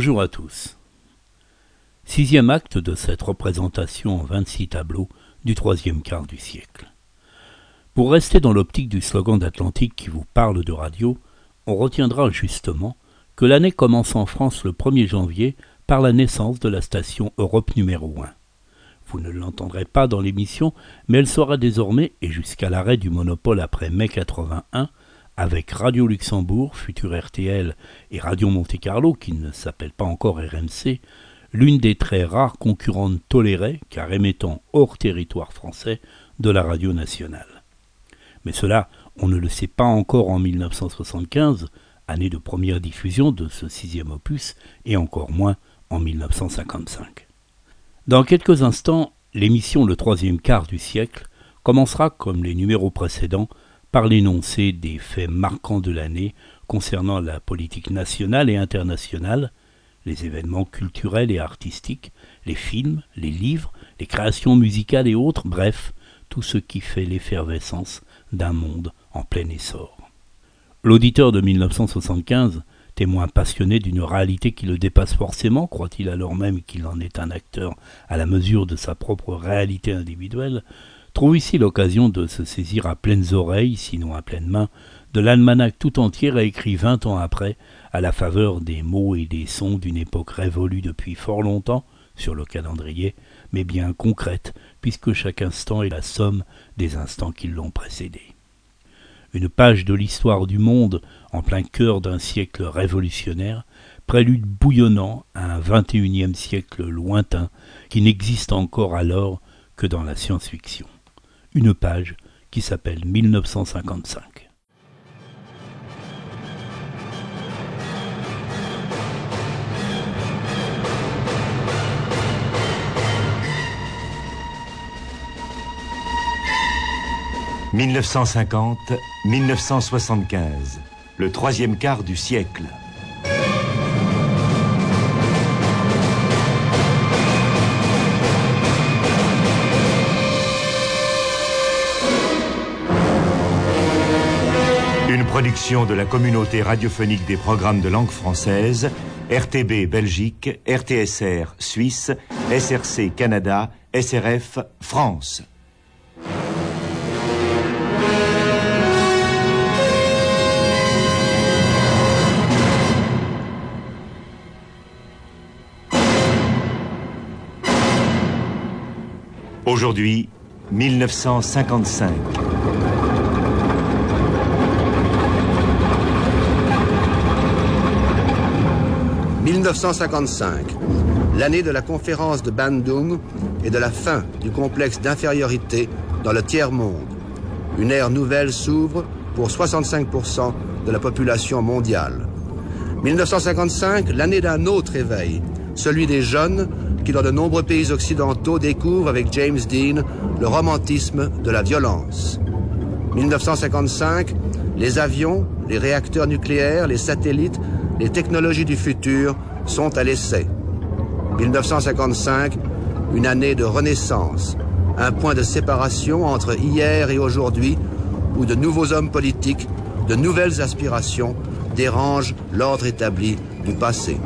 Bonjour à tous. Sixième acte de cette représentation en 26 tableaux du troisième quart du siècle. Pour rester dans l'optique du slogan d'Atlantique qui vous parle de radio, on retiendra justement que l'année commence en France le 1er janvier par la naissance de la station Europe numéro 1. Vous ne l'entendrez pas dans l'émission, mais elle sera désormais, et jusqu'à l'arrêt du monopole après mai 81, avec Radio Luxembourg, futur RTL, et Radio Monte-Carlo, qui ne s'appelle pas encore RMC, l'une des très rares concurrentes tolérées, car émettant hors territoire français, de la radio nationale. Mais cela, on ne le sait pas encore en 1975, année de première diffusion de ce sixième opus, et encore moins en 1955. Dans quelques instants, l'émission Le troisième quart du siècle commencera, comme les numéros précédents, par l'énoncé des faits marquants de l'année concernant la politique nationale et internationale, les événements culturels et artistiques, les films, les livres, les créations musicales et autres, bref, tout ce qui fait l'effervescence d'un monde en plein essor. L'auditeur de 1975, témoin passionné d'une réalité qui le dépasse forcément, croit-il alors même qu'il en est un acteur à la mesure de sa propre réalité individuelle, trouve ici l'occasion de se saisir à pleines oreilles, sinon à pleines mains, de l'almanach tout entier réécrit vingt ans après, à la faveur des mots et des sons d'une époque révolue depuis fort longtemps, sur le calendrier, mais bien concrète, puisque chaque instant est la somme des instants qui l'ont précédé. Une page de l'histoire du monde, en plein cœur d'un siècle révolutionnaire, prélude bouillonnant à un unième siècle lointain qui n'existe encore alors que dans la science-fiction une page qui s'appelle 1955. « 1950-1975, le troisième quart du siècle. Production de la communauté radiophonique des programmes de langue française, RTB Belgique, RTSR Suisse, SRC Canada, SRF France. Aujourd'hui, 1955. 1955, l'année de la conférence de Bandung et de la fin du complexe d'infériorité dans le tiers-monde. Une ère nouvelle s'ouvre pour 65% de la population mondiale. 1955, l'année d'un autre éveil, celui des jeunes qui, dans de nombreux pays occidentaux, découvrent avec James Dean le romantisme de la violence. 1955, les avions, les réacteurs nucléaires, les satellites les technologies du futur sont à l'essai. 1955, une année de renaissance, un point de séparation entre hier et aujourd'hui, où de nouveaux hommes politiques, de nouvelles aspirations dérangent l'ordre établi du passé.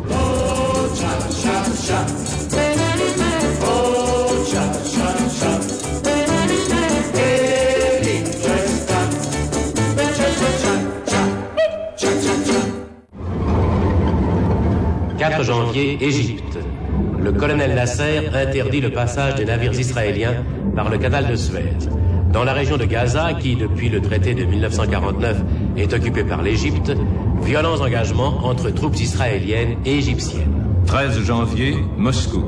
4 janvier, Égypte. Le colonel Nasser interdit le passage des navires israéliens par le canal de Suez. Dans la région de Gaza, qui depuis le traité de 1949 est occupée par l'Égypte, violents engagements entre troupes israéliennes et égyptiennes. 13 janvier, Moscou.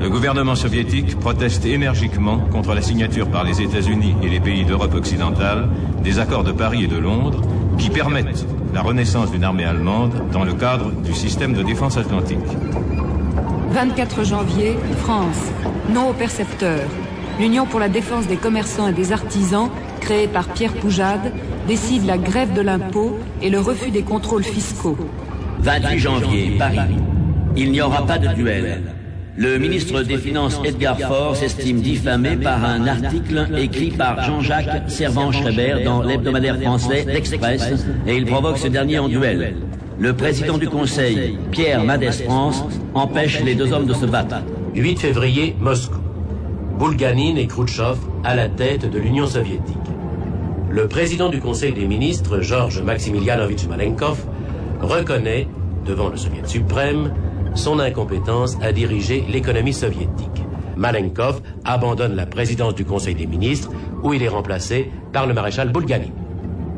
Le gouvernement soviétique proteste énergiquement contre la signature par les États-Unis et les pays d'Europe occidentale des accords de Paris et de Londres qui permettent la renaissance d'une armée allemande dans le cadre du système de défense atlantique. 24 janvier, France. Non au percepteur. L'Union pour la défense des commerçants et des artisans, créée par Pierre Poujade, décide la grève de l'impôt et le refus des contrôles fiscaux. 28 janvier, Paris. Il n'y aura pas de duel. Le ministre des Finances Edgar Faure s'estime diffamé par un article écrit par Jean-Jacques Servan-Schreiber dans l'hebdomadaire français L'Express et il provoque ce dernier en duel. le président du Conseil, Pierre Madès France, empêche les deux hommes de se battre. 8 février, Moscou. Boulganine et Khrouchtchev à la tête de l'Union soviétique. Le président du Conseil des ministres, Georges Maximilianovitch Malenkov, reconnaît, devant le Soviet suprême, son incompétence à diriger l'économie soviétique. Malenkov abandonne la présidence du Conseil des ministres, où il est remplacé par le maréchal Boulganine.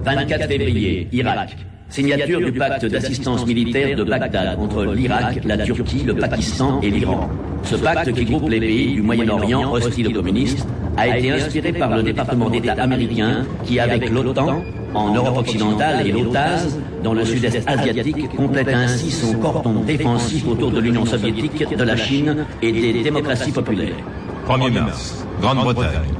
24 février, Irak. Signature du pacte d'assistance militaire de Bagdad entre l'Irak, la Turquie, le Pakistan et l'Iran. Ce pacte qui groupe les pays du Moyen-Orient hostiles aux communistes a été inspiré par le département d'État américain qui, avec l'OTAN, en Europe occidentale et l'OTAS, dans le sud-est asiatique, complète ainsi son cordon défensif autour de l'Union soviétique, de la Chine et des démocraties populaires. 1er mars, Grande-Bretagne.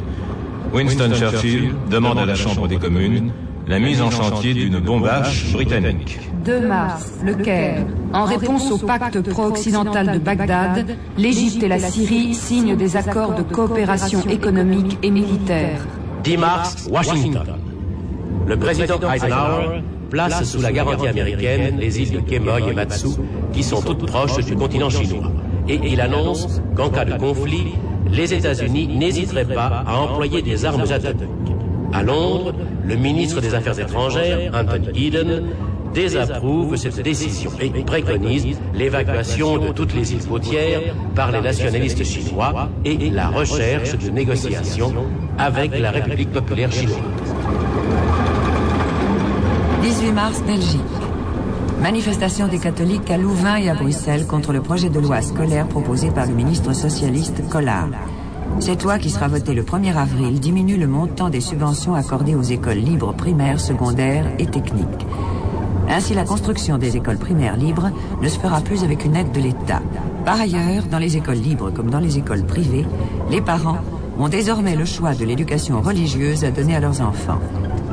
Winston Churchill demande à la Chambre des communes la mise en chantier d'une bombe H britannique. 2 mars, Le Caire. En réponse au pacte pro-occidental de Bagdad, l'Égypte et la Syrie signent des accords de coopération économique et militaire. 10 mars, Washington. Le président Eisenhower place sous la garantie américaine les îles de Quemoy et Matsu, qui sont toutes proches du continent chinois. Et il annonce qu'en cas de conflit, les États-Unis n'hésiteraient pas à employer des armes atomiques. À Londres, le ministre des Affaires étrangères, Anthony Eden, désapprouve cette décision et préconise l'évacuation de toutes les îles côtières par les nationalistes chinois et la recherche de négociations avec la République populaire chinoise. 18 mars, Belgique. Manifestation des catholiques à Louvain et à Bruxelles contre le projet de loi scolaire proposé par le ministre socialiste Collard. Cette loi qui sera votée le 1er avril diminue le montant des subventions accordées aux écoles libres primaires, secondaires et techniques. Ainsi, la construction des écoles primaires libres ne se fera plus avec une aide de l'État. Par ailleurs, dans les écoles libres comme dans les écoles privées, les parents ont désormais le choix de l'éducation religieuse à donner à leurs enfants.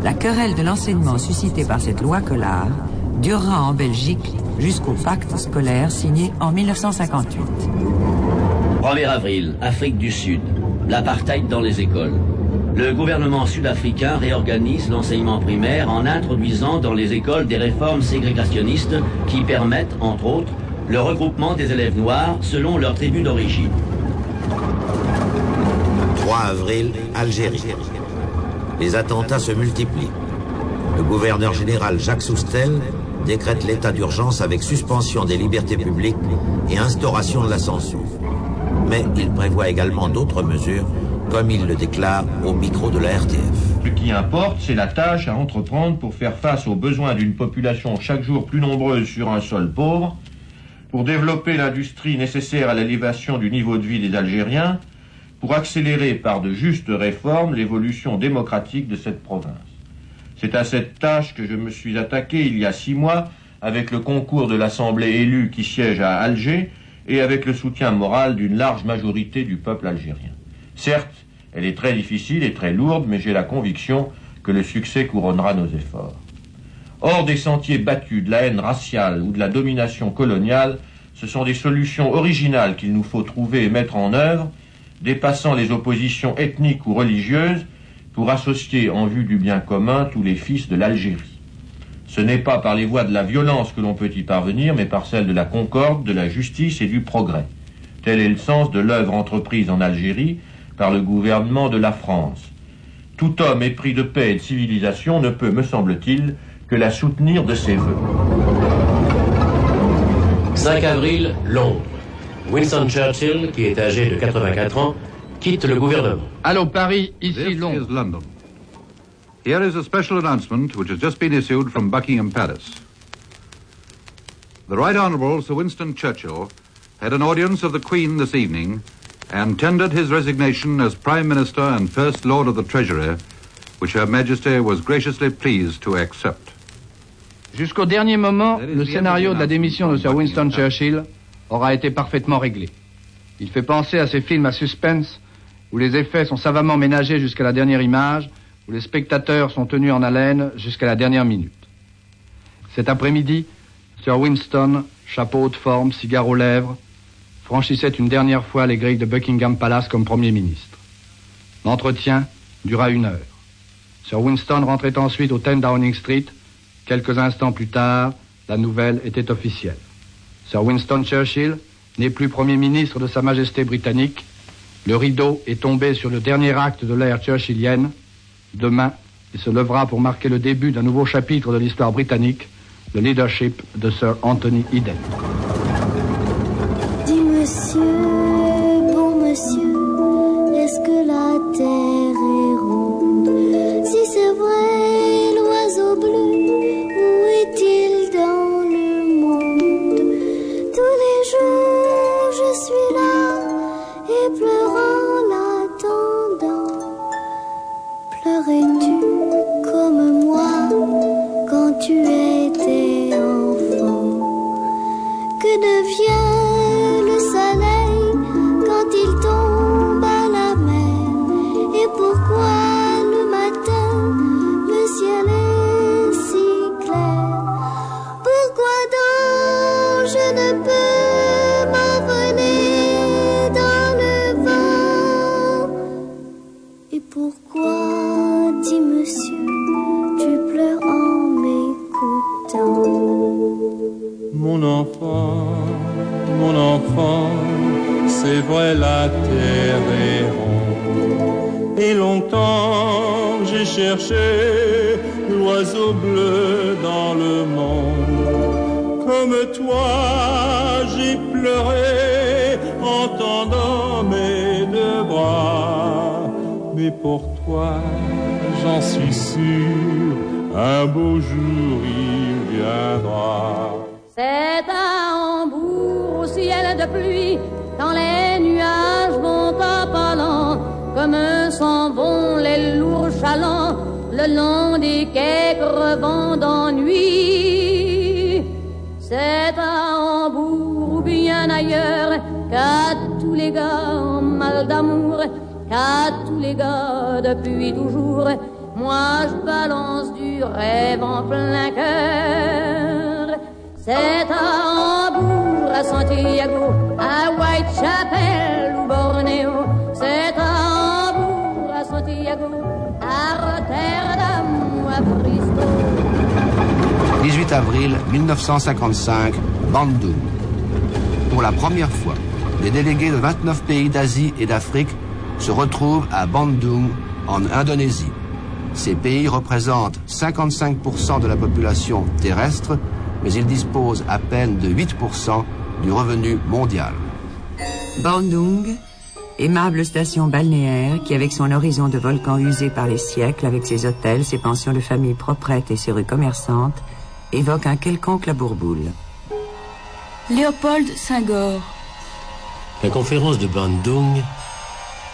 La querelle de l'enseignement suscitée par cette loi Collard durera en Belgique jusqu'au pacte scolaire signé en 1958. 1er avril, Afrique du Sud. L'apartheid dans les écoles. Le gouvernement sud-africain réorganise l'enseignement primaire en introduisant dans les écoles des réformes ségrégationnistes qui permettent, entre autres, le regroupement des élèves noirs selon leur tribu d'origine. 3 avril, Algérie. Les attentats se multiplient. Le gouverneur général Jacques Soustel décrète l'état d'urgence avec suspension des libertés publiques et instauration de la censure. Mais il prévoit également d'autres mesures, comme il le déclare au micro de la RTF. Ce qui importe, c'est la tâche à entreprendre pour faire face aux besoins d'une population chaque jour plus nombreuse sur un sol pauvre, pour développer l'industrie nécessaire à l'élévation du niveau de vie des Algériens, pour accélérer par de justes réformes l'évolution démocratique de cette province. C'est à cette tâche que je me suis attaqué il y a six mois avec le concours de l'Assemblée élue qui siège à Alger et avec le soutien moral d'une large majorité du peuple algérien. Certes, elle est très difficile et très lourde, mais j'ai la conviction que le succès couronnera nos efforts. Hors des sentiers battus de la haine raciale ou de la domination coloniale, ce sont des solutions originales qu'il nous faut trouver et mettre en œuvre, dépassant les oppositions ethniques ou religieuses, pour associer en vue du bien commun tous les fils de l'Algérie. Ce n'est pas par les voies de la violence que l'on peut y parvenir, mais par celle de la concorde, de la justice et du progrès. Tel est le sens de l'œuvre entreprise en Algérie par le gouvernement de la France. Tout homme épris de paix et de civilisation ne peut, me semble-t-il, que la soutenir de ses voeux. 5 avril, Londres. Winston Churchill, qui est âgé de 84 ans, quitte le gouvernement. Allô Paris, ici This Londres. is London. Here is a special announcement which has just been issued from Buckingham Palace. The Right Honourable Sir Winston Churchill had an audience of the Queen this evening and tendered his resignation as Prime Minister and First Lord of the Treasury, which Her Majesty was graciously pleased to accept. Jusqu'au dernier moment, le scénario de la démission de Sir Winston Churchill aura été parfaitement réglé. Il fait penser à ces films à suspense où les effets sont savamment ménagés jusqu'à la dernière image, où les spectateurs sont tenus en haleine jusqu'à la dernière minute. Cet après-midi, Sir Winston, chapeau de forme, cigare aux lèvres, franchissait une dernière fois les grilles de Buckingham Palace comme Premier ministre. L'entretien dura une heure. Sir Winston rentrait ensuite au 10 Downing Street. Quelques instants plus tard, la nouvelle était officielle. Sir Winston Churchill n'est plus Premier ministre de Sa Majesté britannique. Le rideau est tombé sur le dernier acte de l'ère churchillienne. Demain, il se levera pour marquer le début d'un nouveau chapitre de l'histoire britannique, le leadership de Sir Anthony Eden. Est-ce que la terre toujours, moi je balance du rêve en plein cœur. C'est à Hambourg, à Santiago, à Whitechapel ou Bornéo. C'est à Hambourg, à Santiago, à Rotterdam ou à Bristol. 18 avril 1955, Bandung. Pour la première fois, les délégués de 29 pays d'Asie et d'Afrique se retrouvent à Bandung, en Indonésie. Ces pays représentent 55% de la population terrestre, mais ils disposent à peine de 8% du revenu mondial. Bandung, aimable station balnéaire qui, avec son horizon de volcans usé par les siècles, avec ses hôtels, ses pensions de famille proprettes et ses rues commerçantes, évoque un quelconque labourboule. Léopold Senghor. La conférence de Bandung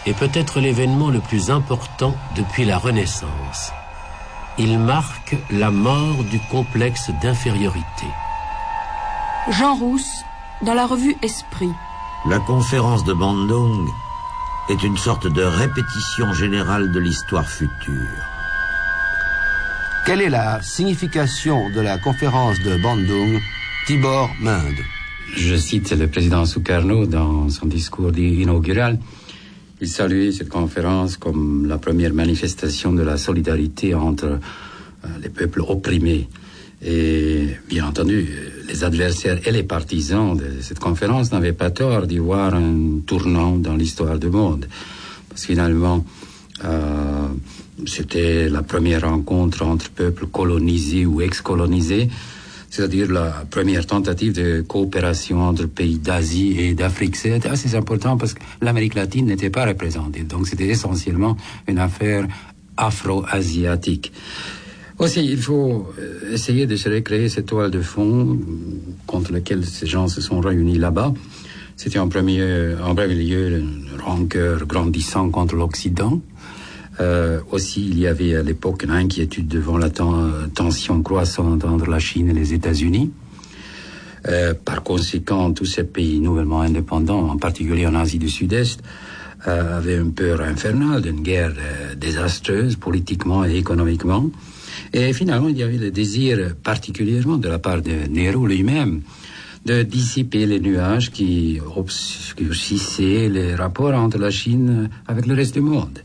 est peut-être l'événement le plus important depuis la Renaissance. Il marque la mort du complexe d'infériorité. Jean Rousse, dans la revue Esprit. La conférence de Bandung est une sorte de répétition générale de l'histoire future. Quelle est la signification de la conférence de Bandung Tibor Minde Je cite le président Sukarno dans son discours inaugural. Il saluait cette conférence comme la première manifestation de la solidarité entre euh, les peuples opprimés. Et bien entendu, les adversaires et les partisans de cette conférence n'avaient pas tort d'y voir un tournant dans l'histoire du monde. Parce que finalement, euh, c'était la première rencontre entre peuples colonisés ou ex-colonisés, c'est-à-dire la première tentative de coopération entre pays d'Asie et d'Afrique. C'était assez important parce que l'Amérique latine n'était pas représentée, donc c'était essentiellement une affaire afro-asiatique. Aussi, il faut essayer de se recréer cette toile de fond contre laquelle ces gens se sont réunis là-bas. C'était en premier, en premier lieu une rancœur grandissant contre l'Occident. Euh, aussi, il y avait à l'époque une inquiétude devant la ten tension croissante entre la Chine et les États-Unis. Euh, par conséquent, tous ces pays nouvellement indépendants, en particulier en Asie du Sud-Est, euh, avaient une peur infernale d'une guerre désastreuse politiquement et économiquement. Et finalement, il y avait le désir particulièrement de la part de Nehru lui-même de dissiper les nuages qui obscurcissaient les rapports entre la Chine avec le reste du monde.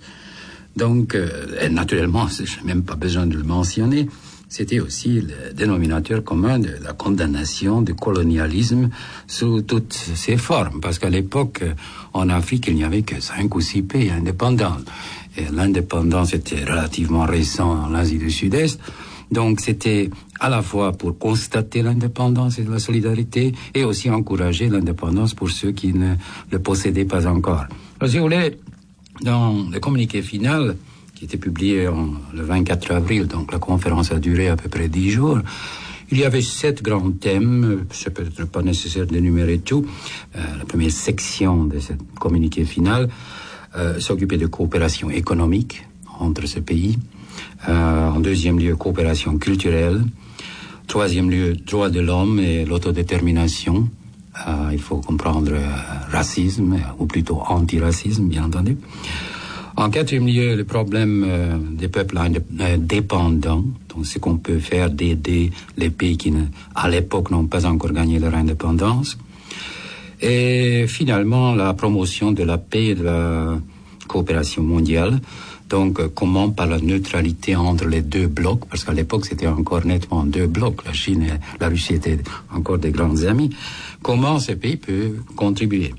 Donc, euh, naturellement, je n'ai même pas besoin de le mentionner, c'était aussi le dénominateur commun de la condamnation du colonialisme sous toutes ses formes. Parce qu'à l'époque, en Afrique, il n'y avait que cinq ou six pays indépendants. Et l'indépendance était relativement récente en Asie du Sud-Est. Donc c'était à la fois pour constater l'indépendance et la solidarité et aussi encourager l'indépendance pour ceux qui ne le possédaient pas encore. Alors, si vous voulez, dans le communiqué final, qui était publié le 24 avril, donc la conférence a duré à peu près dix jours. Il y avait sept grands thèmes, c'est peut-être pas nécessaire d'énumérer tout. Euh, la première section de ce communiqué final euh, s'occupait de coopération économique entre ces pays. Euh, en deuxième lieu, coopération culturelle. Troisième lieu, droit de l'homme et l'autodétermination. Euh, il faut comprendre euh, racisme, ou plutôt antiracisme, bien entendu. En quatrième lieu, le problème euh, des peuples euh, dépendants, donc ce qu'on peut faire d'aider les pays qui, à l'époque, n'ont pas encore gagné leur indépendance. Et finalement, la promotion de la paix et de la coopération mondiale. Donc, euh, comment par la neutralité entre les deux blocs, parce qu'à l'époque c'était encore nettement deux blocs, la Chine et la Russie étaient encore des grands amis, comment ces pays peuvent contribuer?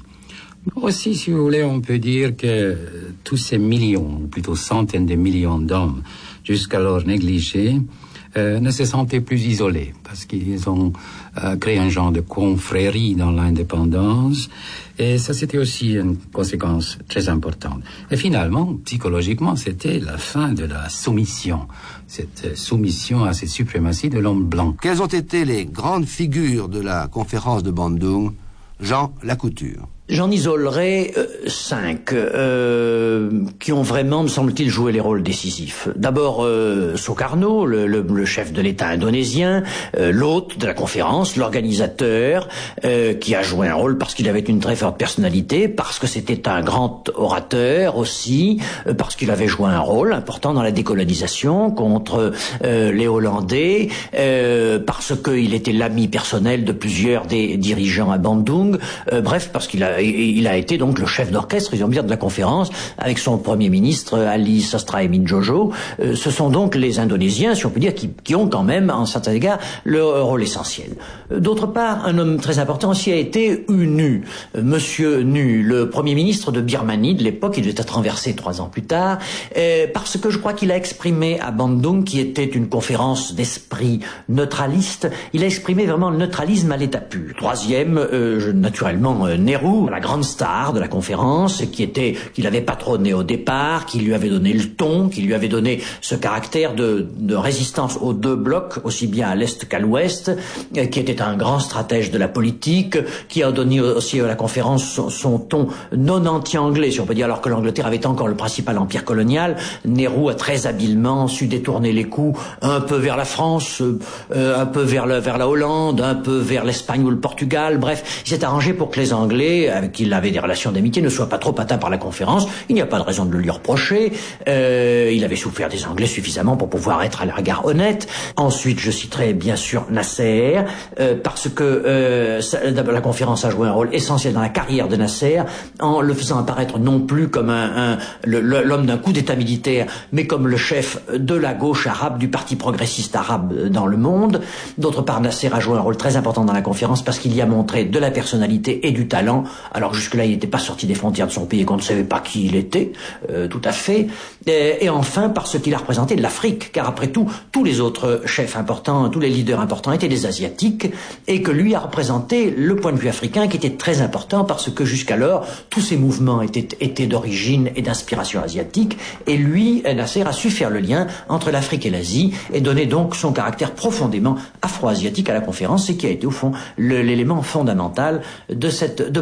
Aussi, si vous voulez, on peut dire que tous ces millions, ou plutôt centaines de millions d'hommes, jusqu'alors négligés, euh, ne se sentaient plus isolés, parce qu'ils ont euh, créé un genre de confrérie dans l'indépendance, et ça c'était aussi une conséquence très importante. Et finalement, psychologiquement, c'était la fin de la soumission, cette soumission à cette suprématie de l'homme blanc. Quelles ont été les grandes figures de la conférence de Bandung? Jean Lacouture. J'en isolerai euh, cinq euh, qui ont vraiment, me semble-t-il, joué les rôles décisifs. D'abord, euh, le, le, le, chef de l'État indonésien, euh, l'hôte de la conférence, l'organisateur, euh, qui a joué un rôle parce qu'il avait une très forte personnalité, parce que c'était un grand orateur aussi, euh, parce qu'il avait joué un rôle important dans la décolonisation contre les Hollandais, parce qu'il était l'ami personnel de plusieurs des dirigeants à Bandung, bref, parce qu'il a il a été donc le chef d'orchestre, ils ont de la conférence avec son premier ministre Ali Sastraemin Jojo. Euh, ce sont donc les Indonésiens, si on peut dire, qui, qui ont quand même, en certains égards, le rôle essentiel. Euh, d'autre part, un homme très important aussi a été UNU, euh, Monsieur Nu, le premier ministre de Birmanie de l'époque. Il devait être renversé trois ans plus tard, parce que je crois qu'il a exprimé à Bandung, qui était une conférence d'esprit neutraliste, il a exprimé vraiment le neutralisme à l'état pur. Troisième, naturellement, Nehru, la grande star de la conférence, qui était, qui l'avait patronné au départ, qui lui avait donné le ton, qui lui avait donné ce caractère de, de résistance aux deux blocs, aussi bien à l'est qu'à l'ouest, euh, qui était un grand stratège de la politique, qui a donné aussi à la conférence son, son ton non anti-anglais, si on peut dire, alors que l'Angleterre avait encore le principal empire colonial. Nehru a très habilement su détourner les coups un peu vers la France, euh, un peu vers, le, vers la Hollande, un peu vers l'Espagne ou le Portugal. Bref, il s'est arrangé pour que les Anglais, avec qui il avait des relations d'amitié, ne soient pas trop atteints par la conférence. Il n'y a pas de raison de le lui reprocher. Euh, il avait souffert des Anglais suffisamment pour pouvoir être à la regard honnête. Ensuite, je citerai bien sûr Nasser, euh, parce que euh, la conférence a joué un rôle essentiel dans la carrière de Nasser, en le faisant apparaître non plus comme un, un, l'homme d'un coup d'État militaire, mais comme le chef de la gauche arabe, du parti progressiste arabe dans le monde. D'autre part, Nasser a joué un rôle très important dans la conférence parce qu'il y a montré de la personnalité et du talent. Alors jusque-là, il n'était pas sorti des frontières de son pays et qu'on ne savait pas qui il était, euh, tout à fait. Et, enfin, parce qu'il a représenté l'Afrique, car après tout, tous les autres chefs importants, tous les leaders importants étaient des Asiatiques, et que lui a représenté le point de vue africain qui était très important parce que jusqu'alors, tous ces mouvements étaient, étaient d'origine et d'inspiration asiatique, et lui, Nasser, a su faire le lien entre l'Afrique et l'Asie, et donner donc son caractère profondément afro-asiatique à la conférence, et qui a été au fond l'élément fondamental de cette de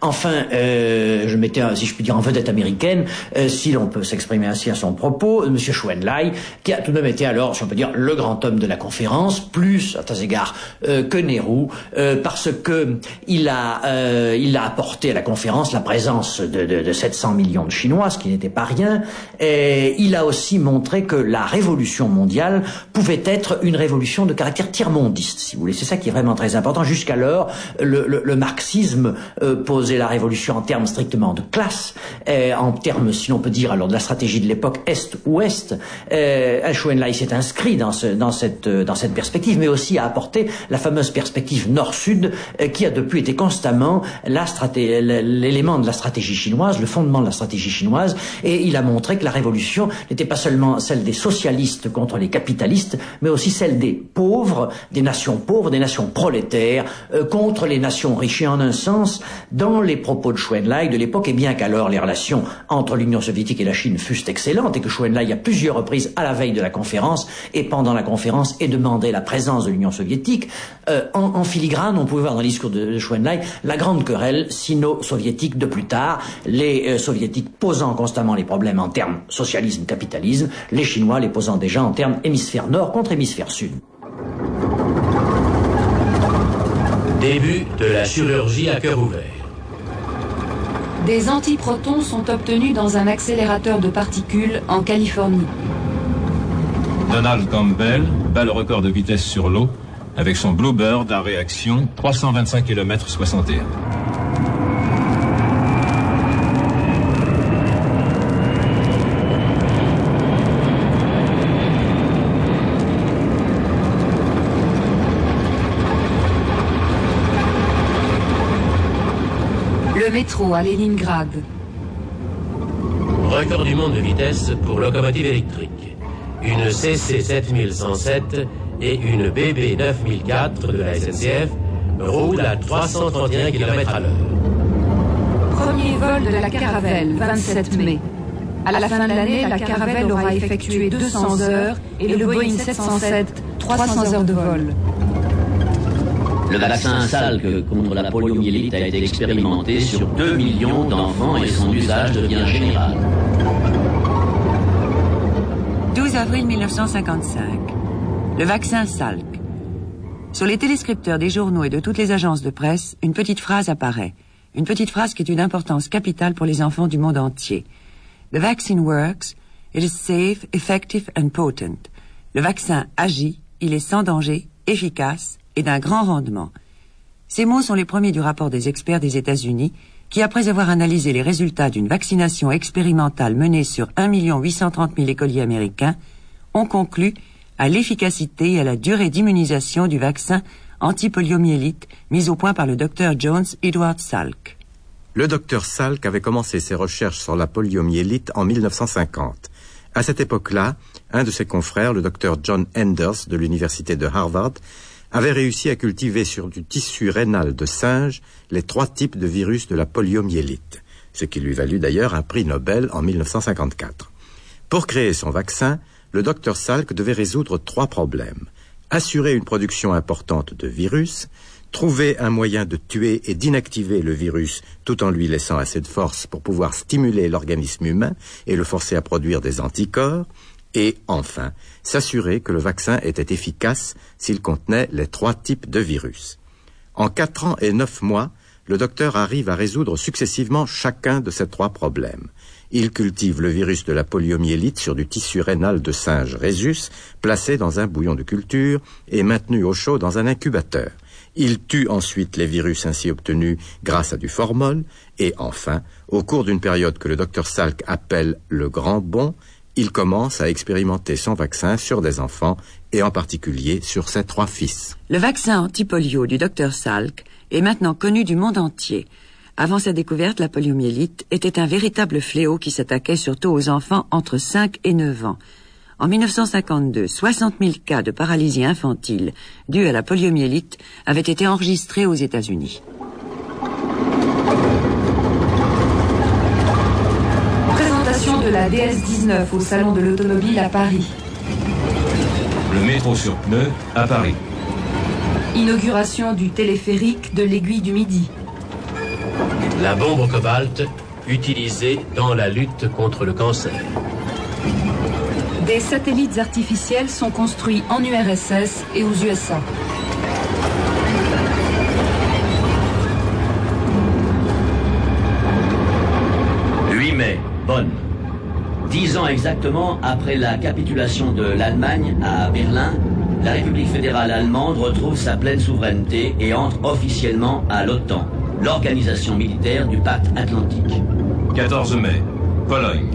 Enfin, euh, je mettais, si je puis dire, en vedette américaine, euh, si l'on peut s'exprimer ainsi à son propos, M. Chouenlai, qui a tout de même été alors, si on peut dire, le grand homme de la conférence, plus à tas égards euh, que Nehru, euh, parce que il a, euh, il a apporté à la conférence la présence de, de, de 700 millions de Chinois, ce qui n'était pas rien. Et il a aussi montré que la révolution mondiale pouvait être une révolution de caractère tiers-mondiste, si vous voulez. C'est ça qui est vraiment très important. Jusqu'alors, le, le, le marxisme euh, poser la révolution en termes strictement de classe, euh, en termes, si l'on peut dire, alors de la stratégie de l'époque Est-Ouest. Euh, Chou En-lai s'est inscrit dans, ce, dans, cette, euh, dans cette perspective, mais aussi a apporté la fameuse perspective Nord-Sud, euh, qui a depuis été constamment l'élément de la stratégie chinoise, le fondement de la stratégie chinoise, et il a montré que la révolution n'était pas seulement celle des socialistes contre les capitalistes, mais aussi celle des pauvres, des nations pauvres, des nations prolétaires, euh, contre les nations riches. Et en un sens, dans les propos de Chou En-lai de l'époque, et bien qu'alors les relations entre l'Union soviétique et la Chine fussent excellentes, et que Chou En-lai à plusieurs reprises, à la veille de la conférence et pendant la conférence, ait demandé la présence de l'Union soviétique, euh, en, filigrane, on pouvait voir dans le discours de, En-lai la grande querelle sino-soviétique de plus tard, les euh, soviétiques posant constamment les problèmes en termes socialisme-capitalisme, les Chinois les posant déjà en termes hémisphère nord contre hémisphère sud. Début de la chirurgie à cœur ouvert. Des antiprotons sont obtenus dans un accélérateur de particules en Californie. Donald Campbell bat le record de vitesse sur l'eau avec son Bluebird à réaction 325 km 61. Métro à Leningrad. Record du monde de vitesse pour locomotive électrique. Une CC 7107 et une BB 9004 de la SNCF roulent à 331 km à l'heure. Premier vol de la Caravelle, 27 mai. À la fin de l'année, la Caravelle aura effectué 200 heures et le Boeing 707 300 heures de vol. Le vaccin Salk contre la poliomyélite a été expérimenté sur 2 millions d'enfants et son usage devient général. 12 avril 1955. Le vaccin Salk. Sur les téléscripteurs des journaux et de toutes les agences de presse, une petite phrase apparaît. Une petite phrase qui est d'une importance capitale pour les enfants du monde entier. The vaccine works, it is safe, effective and potent. Le vaccin agit, il est sans danger, efficace et d'un grand rendement. Ces mots sont les premiers du rapport des experts des États-Unis qui, après avoir analysé les résultats d'une vaccination expérimentale menée sur 1 830 000 écoliers américains, ont conclu à l'efficacité et à la durée d'immunisation du vaccin antipoliomyélite mis au point par le docteur Jones Edward Salk. Le docteur Salk avait commencé ses recherches sur la poliomyélite en 1950. À cette époque-là, un de ses confrères, le docteur John Enders de l'université de Harvard, avait réussi à cultiver sur du tissu rénal de singe les trois types de virus de la poliomyélite, ce qui lui valut d'ailleurs un prix Nobel en 1954. Pour créer son vaccin, le docteur Salk devait résoudre trois problèmes. Assurer une production importante de virus, trouver un moyen de tuer et d'inactiver le virus tout en lui laissant assez de force pour pouvoir stimuler l'organisme humain et le forcer à produire des anticorps, et enfin, s'assurer que le vaccin était efficace s'il contenait les trois types de virus. En quatre ans et neuf mois, le docteur arrive à résoudre successivement chacun de ces trois problèmes. Il cultive le virus de la poliomyélite sur du tissu rénal de singe rhésus, placé dans un bouillon de culture et maintenu au chaud dans un incubateur. Il tue ensuite les virus ainsi obtenus grâce à du formol, et enfin, au cours d'une période que le docteur Salk appelle le grand bond, il commence à expérimenter son vaccin sur des enfants, et en particulier sur ses trois fils. Le vaccin antipolio du docteur Salk est maintenant connu du monde entier. Avant sa découverte, la poliomyélite était un véritable fléau qui s'attaquait surtout aux enfants entre 5 et 9 ans. En 1952, 60 000 cas de paralysie infantile dus à la poliomyélite avaient été enregistrés aux États-Unis. Présentation de la DS-19 au Salon de l'Automobile à Paris. Le métro sur pneus à Paris. Inauguration du téléphérique de l'Aiguille du Midi. La bombe au cobalt utilisée dans la lutte contre le cancer. Des satellites artificiels sont construits en URSS et aux USA. Le 8 mai, Bonn. Dix ans exactement après la capitulation de l'Allemagne à Berlin, la République fédérale allemande retrouve sa pleine souveraineté et entre officiellement à l'OTAN. l'organisation militaire du pacte atlantique. 14 mai, Pologne.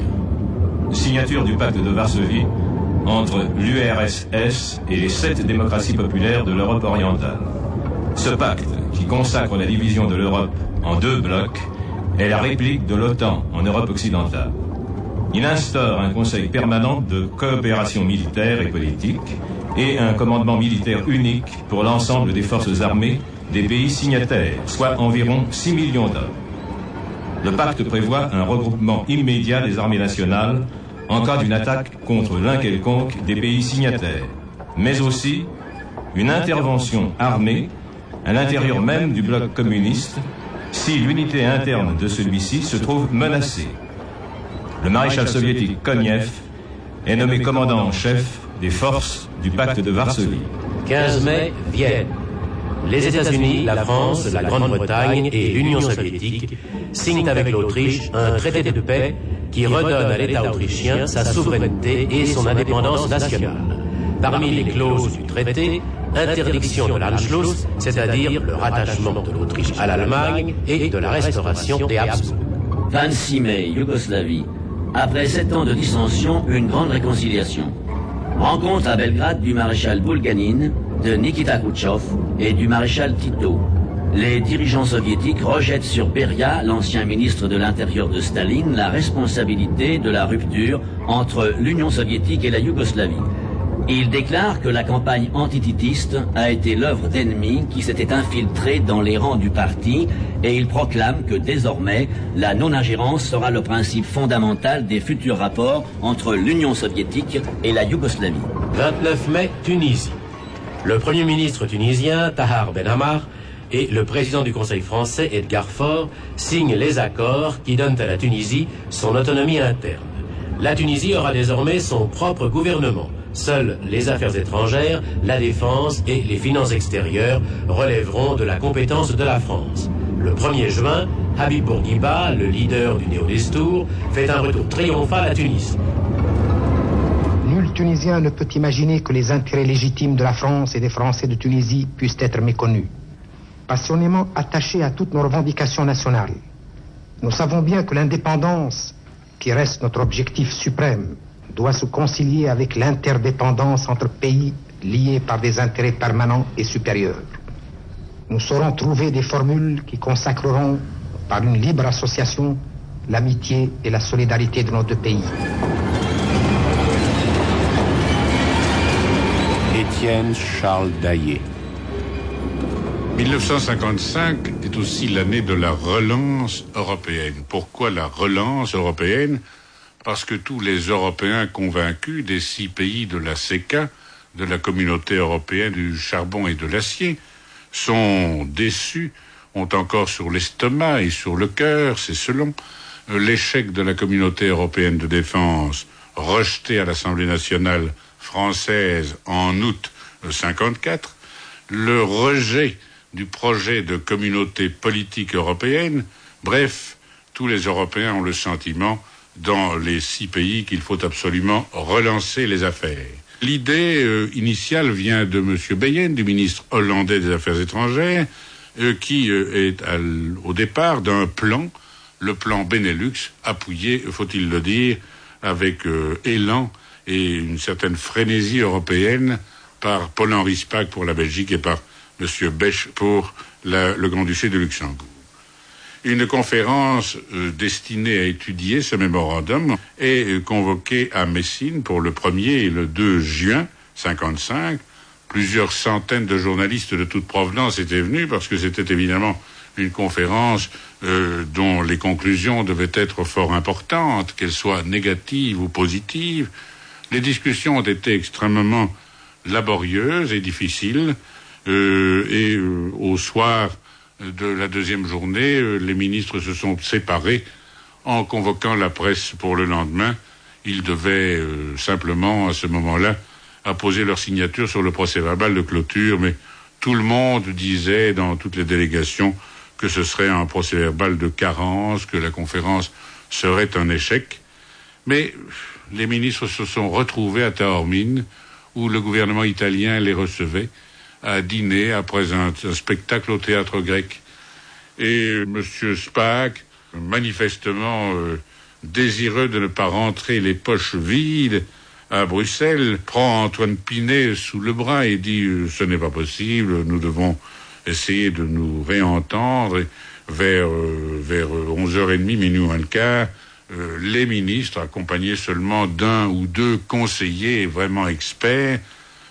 Signature du pacte de Varsovie entre l'URSS et les sept démocraties populaires de l'Europe orientale. Ce pacte, qui consacre la division de l'Europe en deux blocs, est la réplique de l'OTAN en Europe occidentale. Il instaure un conseil permanent de coopération militaire et politique et un commandement militaire unique pour l'ensemble des forces armées des pays signataires, soit environ 6 millions d'hommes. Le pacte prévoit un regroupement immédiat des armées nationales en cas d'une attaque contre l'un quelconque des pays signataires, mais aussi une intervention armée à l'intérieur même du bloc communiste si l'unité interne de celui-ci se trouve menacée. Le maréchal soviétique Konev est nommé commandant en chef des forces du pacte de Varsovie. 15 mai, Vienne. Les États-Unis, la France, la Grande-Bretagne et l'Union soviétique signent avec l'Autriche un traité de paix qui redonne à l'État autrichien sa souveraineté et son indépendance nationale. Parmi les clauses du traité, interdiction de l'Anschluss, c'est-à-dire le rattachement de l'Autriche à l'Allemagne et de la restauration des Habsbourg. 26 mai, Yougoslavie. Après sept ans de dissension, une grande réconciliation. Rencontre à Belgrade du maréchal Bulganin, de Nikita Khrouchtchev et du maréchal Tito. Les dirigeants soviétiques rejettent sur Beria, l'ancien ministre de l'Intérieur de Staline, la responsabilité de la rupture entre l'Union soviétique et la Yougoslavie. Il déclare que la campagne antititiste a été l'œuvre d'ennemis qui s'étaient infiltrés dans les rangs du parti et il proclame que désormais la non-ingérence sera le principe fondamental des futurs rapports entre l'Union soviétique et la Yougoslavie. 29 mai, Tunisie. Le Premier ministre tunisien, Tahar Ben Ammar, et le président du Conseil français, Edgar Faure, signent les accords qui donnent à la Tunisie son autonomie interne. La Tunisie aura désormais son propre gouvernement. Seules les affaires étrangères, la défense et les finances extérieures relèveront de la compétence de la France. Le 1er juin, Habib Bourguiba, le leader du Néo-Destour, fait un retour triomphal à Tunis. Nul Tunisien ne peut imaginer que les intérêts légitimes de la France et des Français de Tunisie puissent être méconnus. Passionnément attachés à toutes nos revendications nationales, nous savons bien que l'indépendance, qui reste notre objectif suprême, doit se concilier avec l'interdépendance entre pays liés par des intérêts permanents et supérieurs. Nous saurons trouver des formules qui consacreront, par une libre association, l'amitié et la solidarité de nos deux pays. Étienne Charles Daillé. 1955 est aussi l'année de la relance européenne. Pourquoi la relance européenne? Parce que tous les Européens convaincus des six pays de la CECA, de la communauté européenne du charbon et de l'acier, sont déçus, ont encore sur l'estomac et sur le cœur, c'est selon, l'échec de la communauté européenne de défense rejeté à l'Assemblée nationale française en août 54, le rejet du projet de communauté politique européenne. Bref, tous les Européens ont le sentiment, dans les six pays, qu'il faut absolument relancer les affaires. L'idée euh, initiale vient de M. Beyen, du ministre hollandais des Affaires étrangères, euh, qui euh, est à au départ d'un plan, le plan Benelux, appuyé, faut-il le dire, avec élan et une certaine frénésie européenne par Paul-Henri Spaak pour la Belgique et par M. Bech pour le Grand-Duché de Luxembourg. Une conférence euh, destinée à étudier ce mémorandum est euh, convoquée à Messine pour le 1er et le 2 juin 55. Plusieurs centaines de journalistes de toute provenance étaient venus parce que c'était évidemment une conférence euh, dont les conclusions devaient être fort importantes, qu'elles soient négatives ou positives. Les discussions ont été extrêmement laborieuses et difficiles. Et au soir de la deuxième journée, euh, les ministres se sont séparés en convoquant la presse pour le lendemain. Ils devaient simplement, à ce moment-là, apposer leur signature sur le procès verbal de clôture, mais tout le monde disait dans toutes les délégations que ce serait un procès verbal de carence, que la conférence serait un échec. Mais les ministres se sont retrouvés à Taormine, où le gouvernement italien les recevait, à dîner après un, spectacle au théâtre grec. Et M. Spaak, manifestement euh, désireux de ne pas rentrer les poches vides à Bruxelles, prend Antoine Pinet sous le bras et dit euh, ce n'est pas possible, nous devons essayer de nous réentendre. Vers euh, vers 11h30, minuit moins le les ministres, accompagnés seulement d'un ou deux conseillers vraiment experts,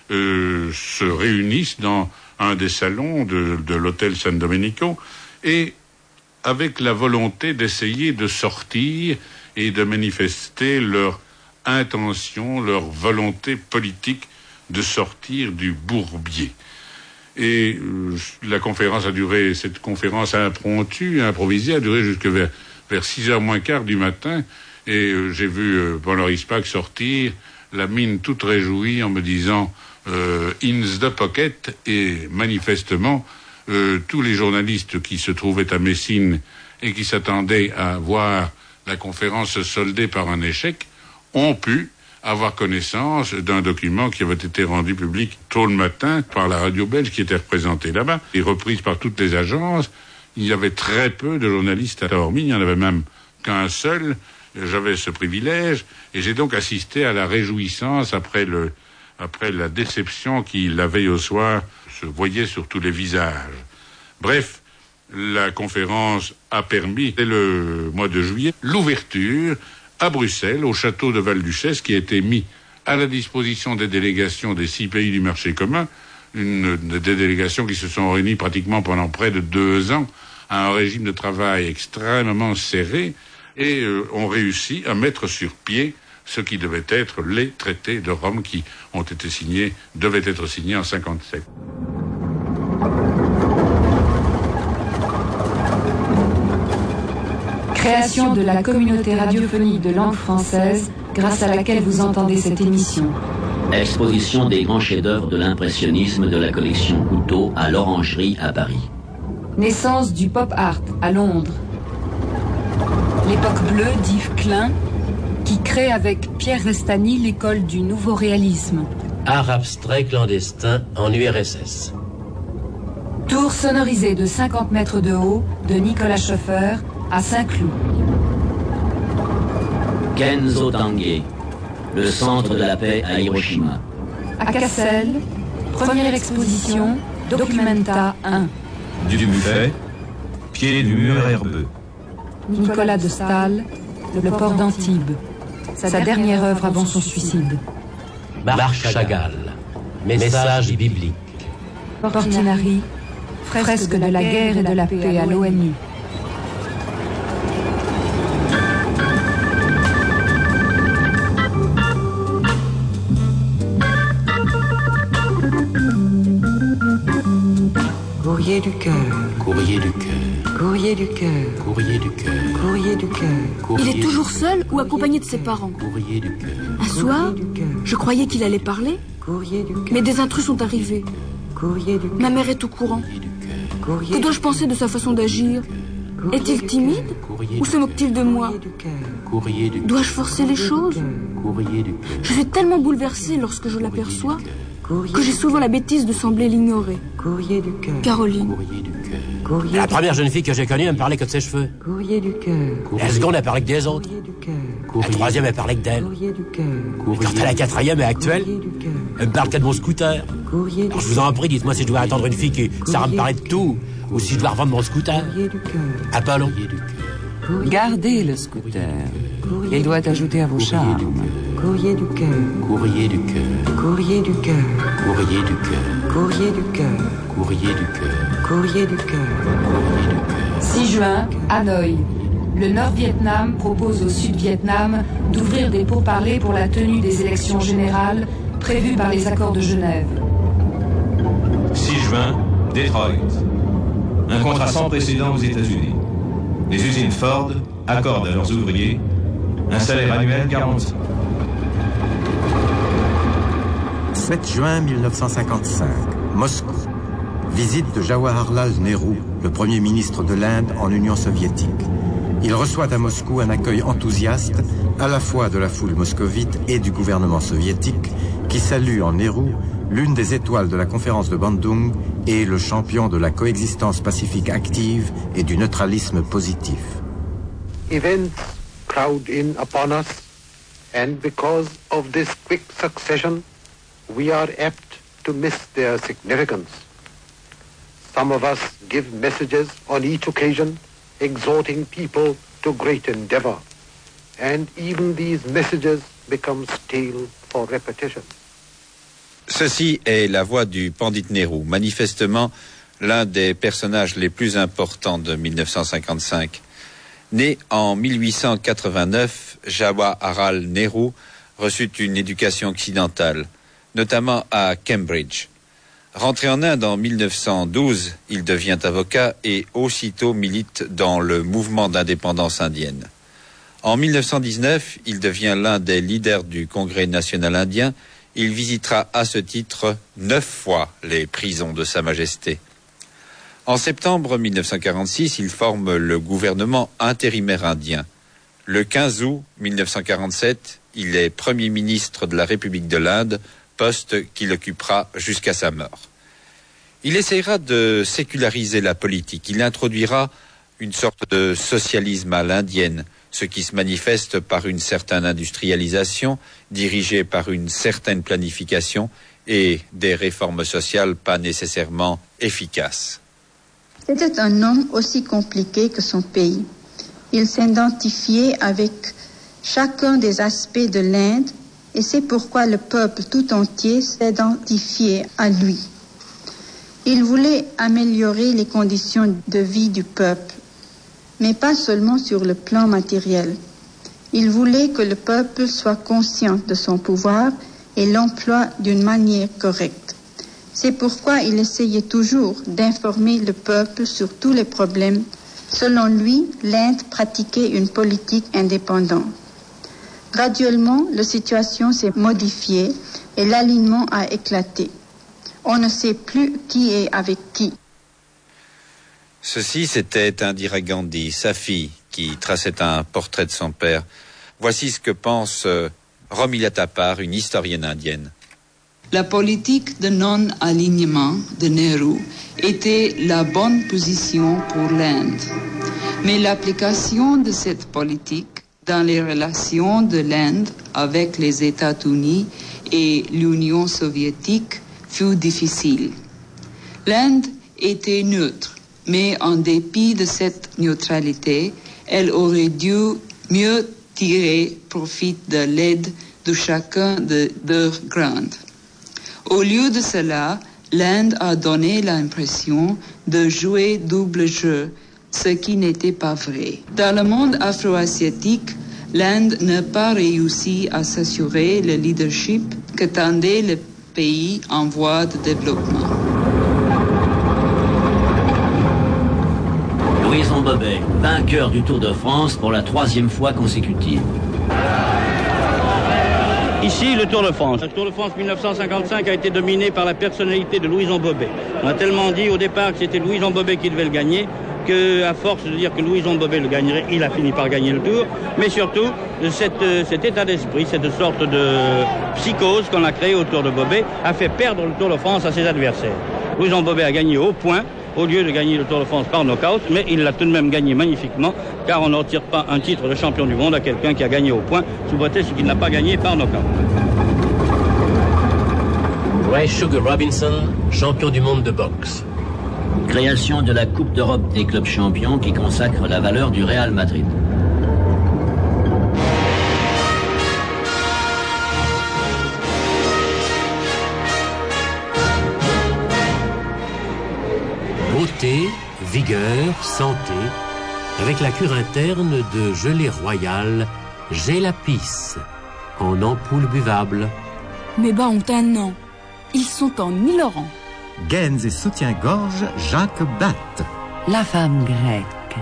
euh, se réunissent dans un des salons de, l'hôtel San Domenico et avec la volonté d'essayer de sortir et de manifester leur intention, leur volonté politique de sortir du bourbier. Et euh, la conférence a duré, cette conférence impromptue, improvisée, a duré jusque vers, vers 6 heures moins quart du matin. Et euh, j'ai vu Paul Spack sortir, la mine toute réjouie en me disant euh, in the pocket. Et manifestement, euh, tous les journalistes qui se trouvaient à Messine et qui s'attendaient à voir la conférence soldée par un échec ont pu avoir connaissance d'un document qui avait été rendu public tôt le matin par la radio belge qui était représentée là-bas et reprise par toutes les agences. Il y avait très peu de journalistes à Taormine, il n'y en avait même qu'un seul. J'avais ce privilège et j'ai donc assisté à la réjouissance après le, après la déception qui, la veille au soir, se voyait sur tous les visages. Bref, la conférence a permis, dès le mois de juillet, l'ouverture à Bruxelles, au château de Val-Duchesse, qui a été mis à la disposition des délégations des six pays du marché commun, une, des délégations qui se sont réunies pratiquement pendant près de deux ans à un régime de travail extrêmement serré et euh, ont réussi à mettre sur pied ce qui devait être les traités de Rome qui ont été signés, devaient être signés en 57. Création de la communauté radiophonique de langue française grâce à laquelle vous entendez cette émission. Exposition des grands chefs-d'œuvre de l'impressionnisme de la collection Couteau à l'Orangerie à Paris. Naissance du pop art à Londres. L'époque bleue d'Yves Klein, qui crée avec Pierre Restani l'école du nouveau réalisme. Art abstrait clandestin en URSS. Tour sonorisée de 50 mètres de haut de Nicolas Schoeffer à Saint-Cloud. Kenzo Tange, le centre de la paix à Hiroshima. À Cassel, première exposition, Documenta 1. Du buffet, pied du mur herbeux. Nicolas de Stahl, Le port d'Antibes. Sa dernière œuvre avant son suicide. Marc Chagall, message biblique. Portinari, fresque de la guerre et de la paix à l'ONU. Courrier du cœur. Courrier du cœur. Courrier du cœur. Courrier du cœur. Courrier du cœur. Il est toujours seul ou accompagné de ses parents Courrier du cœur. Un soir, je croyais qu'il allait parler, Courrier du cœur. mais des intrus sont arrivés. Courrier du Ma mère est au courant. Courrier Que dois-je penser de sa façon d'agir Est-il timide ou se moque-t-il de moi Courrier du Dois-je forcer les choses Courrier du Je suis tellement bouleversée lorsque je l'aperçois que j'ai souvent la bêtise de sembler l'ignorer. Courrier du cœur. Caroline. Courrier La du première jeune fille que j'ai connue, elle me parlait que de ses cheveux. Courrier du cœur. La seconde, elle parlait que des autres. Courrier du cœur. La troisième, elle parlait que d'elle. Courrier du cœur. Et quand la quatrième est actuelle, elle me parle que de mon scooter. Courrier du Alors je vous en prie, dites-moi si je dois attendre une fille qui saura me parler de tout, ou si je dois revendre mon scooter. Courrier du cœur. Apollon. Gardez le scooter. Il doit ajouter à vos charmes. Courrier du cœur. Courrier du cœur. Courrier du cœur. Courrier du cœur. Courrier du cœur. Courrier du cœur. Courrier du cœur. 6 juin, Hanoï. Le Nord-Vietnam propose au Sud-Vietnam d'ouvrir des pourparlers pour la tenue des élections générales prévues par les accords de Genève. 6 juin, Detroit. Un contrat sans précédent aux États-Unis. Les usines Ford accordent à leurs ouvriers un salaire annuel garanti. 7 juin 1955, Moscou. Visite de Jawaharlal Nehru, le premier ministre de l'Inde en Union soviétique. Il reçoit à Moscou un accueil enthousiaste, à la fois de la foule moscovite et du gouvernement soviétique, qui salue en Nehru l'une des étoiles de la conférence de Bandung et le champion de la coexistence pacifique active et du neutralisme positif. Events crowd in upon us, and because of this quick succession, we are apt to miss their significance. Some of us give messages on each occasion exhorting people to great endeavor, and even these messages become stale for repetition. Ceci est la voix du Pandit Nehru, manifestement l'un des personnages les plus importants de 1955. Né en 1889, Jawaharlal Nehru reçut une éducation occidentale, notamment à Cambridge. Rentré en Inde en 1912, il devient avocat et aussitôt milite dans le mouvement d'indépendance indienne. En 1919, il devient l'un des leaders du Congrès national indien il visitera à ce titre neuf fois les prisons de Sa Majesté. En septembre 1946, il forme le gouvernement intérimaire indien. Le 15 août 1947, il est Premier ministre de la République de l'Inde, poste qu'il occupera jusqu'à sa mort. Il essaiera de séculariser la politique. Il introduira une sorte de socialisme à l'indienne, ce qui se manifeste par une certaine industrialisation, dirigée par une certaine planification et des réformes sociales pas nécessairement efficaces. C'était un homme aussi compliqué que son pays. Il s'identifiait avec chacun des aspects de l'Inde et c'est pourquoi le peuple tout entier s'identifiait à lui. Il voulait améliorer les conditions de vie du peuple mais pas seulement sur le plan matériel. Il voulait que le peuple soit conscient de son pouvoir et l'emploie d'une manière correcte. C'est pourquoi il essayait toujours d'informer le peuple sur tous les problèmes. Selon lui, l'Inde pratiquait une politique indépendante. Graduellement, la situation s'est modifiée et l'alignement a éclaté. On ne sait plus qui est avec qui. Ceci, c'était Indira Gandhi, sa fille, qui traçait un portrait de son père. Voici ce que pense euh, Romila Tapar, une historienne indienne. La politique de non-alignement de Nehru était la bonne position pour l'Inde. Mais l'application de cette politique dans les relations de l'Inde avec les États-Unis et l'Union soviétique fut difficile. L'Inde était neutre mais en dépit de cette neutralité, elle aurait dû mieux tirer profit de l'aide de chacun de leurs grandes. Au lieu de cela, l'Inde a donné l'impression de jouer double jeu, ce qui n'était pas vrai. Dans le monde afro-asiatique, l'Inde n'a pas réussi à s'assurer le leadership que tendait le pays en voie de développement. Louison Bobet, vainqueur du Tour de France pour la troisième fois consécutive. Ici, le Tour de France. Le Tour de France 1955 a été dominé par la personnalité de Louison Bobet. On a tellement dit au départ que c'était Louison Bobet qui devait le gagner, qu'à force de dire que Louison Bobet le gagnerait, il a fini par gagner le Tour. Mais surtout, cet, cet état d'esprit, cette sorte de psychose qu'on a créée autour de Bobet, a fait perdre le Tour de France à ses adversaires. Louison Bobet a gagné au point, au lieu de gagner le Tour de France par knockout, mais il l'a tout de même gagné magnifiquement, car on ne retire pas un titre de champion du monde à quelqu'un qui a gagné au point, sous prétexte qu'il n'a pas gagné par knockout. Ray Sugar Robinson, champion du monde de boxe. Création de la Coupe d'Europe des clubs champions qui consacre la valeur du Real Madrid. Beauté, vigueur, santé, avec la cure interne de gelée royale Gélapis, en ampoule buvable. Mes bas ont un an. Ils sont en Laurent. Gaines et soutien-gorge Jacques Batte. La femme grecque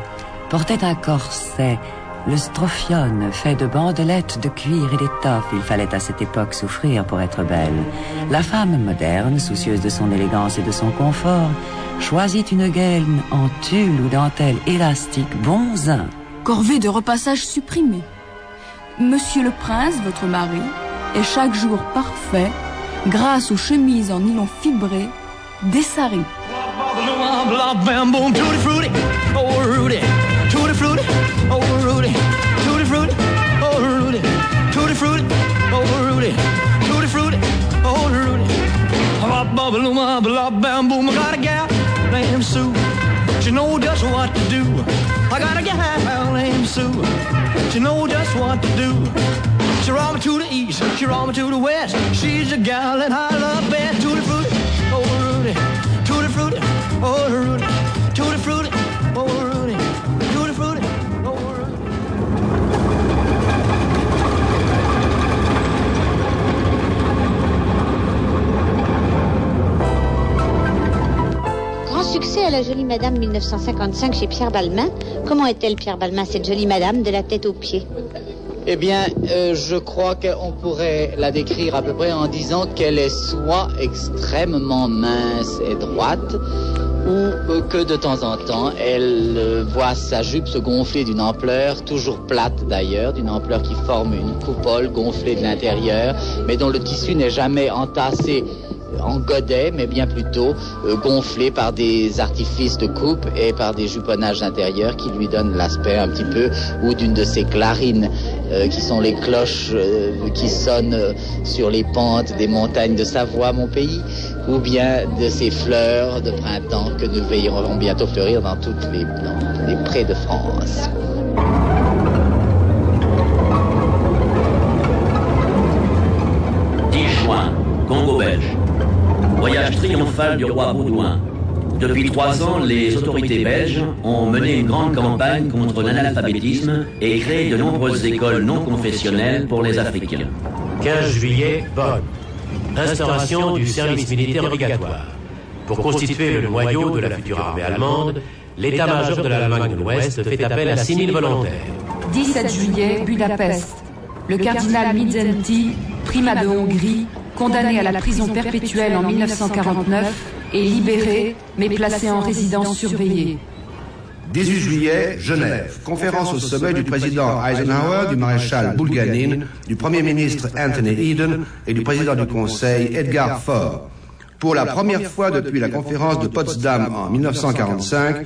portait un corset, le strophione, fait de bandelettes de cuir et d'étoffe. Il fallait à cette époque souffrir pour être belle. La femme moderne, soucieuse de son élégance et de son confort, choisit une gaine en tulle ou dentelle élastique bon zin. Corvée de repassage supprimé. Monsieur le prince, votre mari, est chaque jour parfait grâce aux chemises en nylon fibré d'Essari. boom, tutti frutti, oh Rudy, tutti frutti, oh Rudy, tutti frutti, oh Rudy, tutti frutti, oh Rudy, tutti frutti, oh Rudy. Bop, bop, boom, bop, bam, boom. I got a gal named Sue. She knows just what to do. I got a gal named Sue. She knows just what to do. She roll me to the east, she roll me to the west. She's a gal that I love best. Tutti frutti, Grand succès à la jolie madame 1955 chez Pierre Balmain. Comment est-elle, Pierre Balmain, cette jolie madame, de la tête aux pieds? Eh bien, euh, je crois qu'on pourrait la décrire à peu près en disant qu'elle est soit extrêmement mince et droite, ou euh, que de temps en temps, elle euh, voit sa jupe se gonfler d'une ampleur, toujours plate d'ailleurs, d'une ampleur qui forme une coupole gonflée de l'intérieur, mais dont le tissu n'est jamais entassé en godet, mais bien plutôt euh, gonflé par des artifices de coupe et par des juponnages intérieurs qui lui donnent l'aspect un petit peu ou d'une de ces clarines euh, qui sont les cloches euh, qui sonnent sur les pentes des montagnes de Savoie, mon pays, ou bien de ces fleurs de printemps que nous verrons bientôt fleurir dans toutes les, prés de France. Congo belge. Voyage triomphal du roi Baudouin. Depuis trois ans, les autorités belges ont mené une grande campagne contre l'analphabétisme et créé de nombreuses écoles non confessionnelles pour les Africains. 15 juillet, Bonn. Instauration du service militaire obligatoire. Pour constituer le noyau de la future armée allemande, l'état-major de l'Allemagne de l'Ouest fait appel à 6000 volontaires. 17 juillet, Budapest. Le cardinal Midzenti, primat de Hongrie, condamné à la prison perpétuelle en 1949, est libéré, mais placé en résidence surveillée. 18 juillet, Genève. Conférence au sommet du président Eisenhower, du maréchal Bulganin, du premier ministre Anthony Eden et du président du Conseil Edgar Faure. Pour la première fois depuis la conférence de Potsdam en 1945,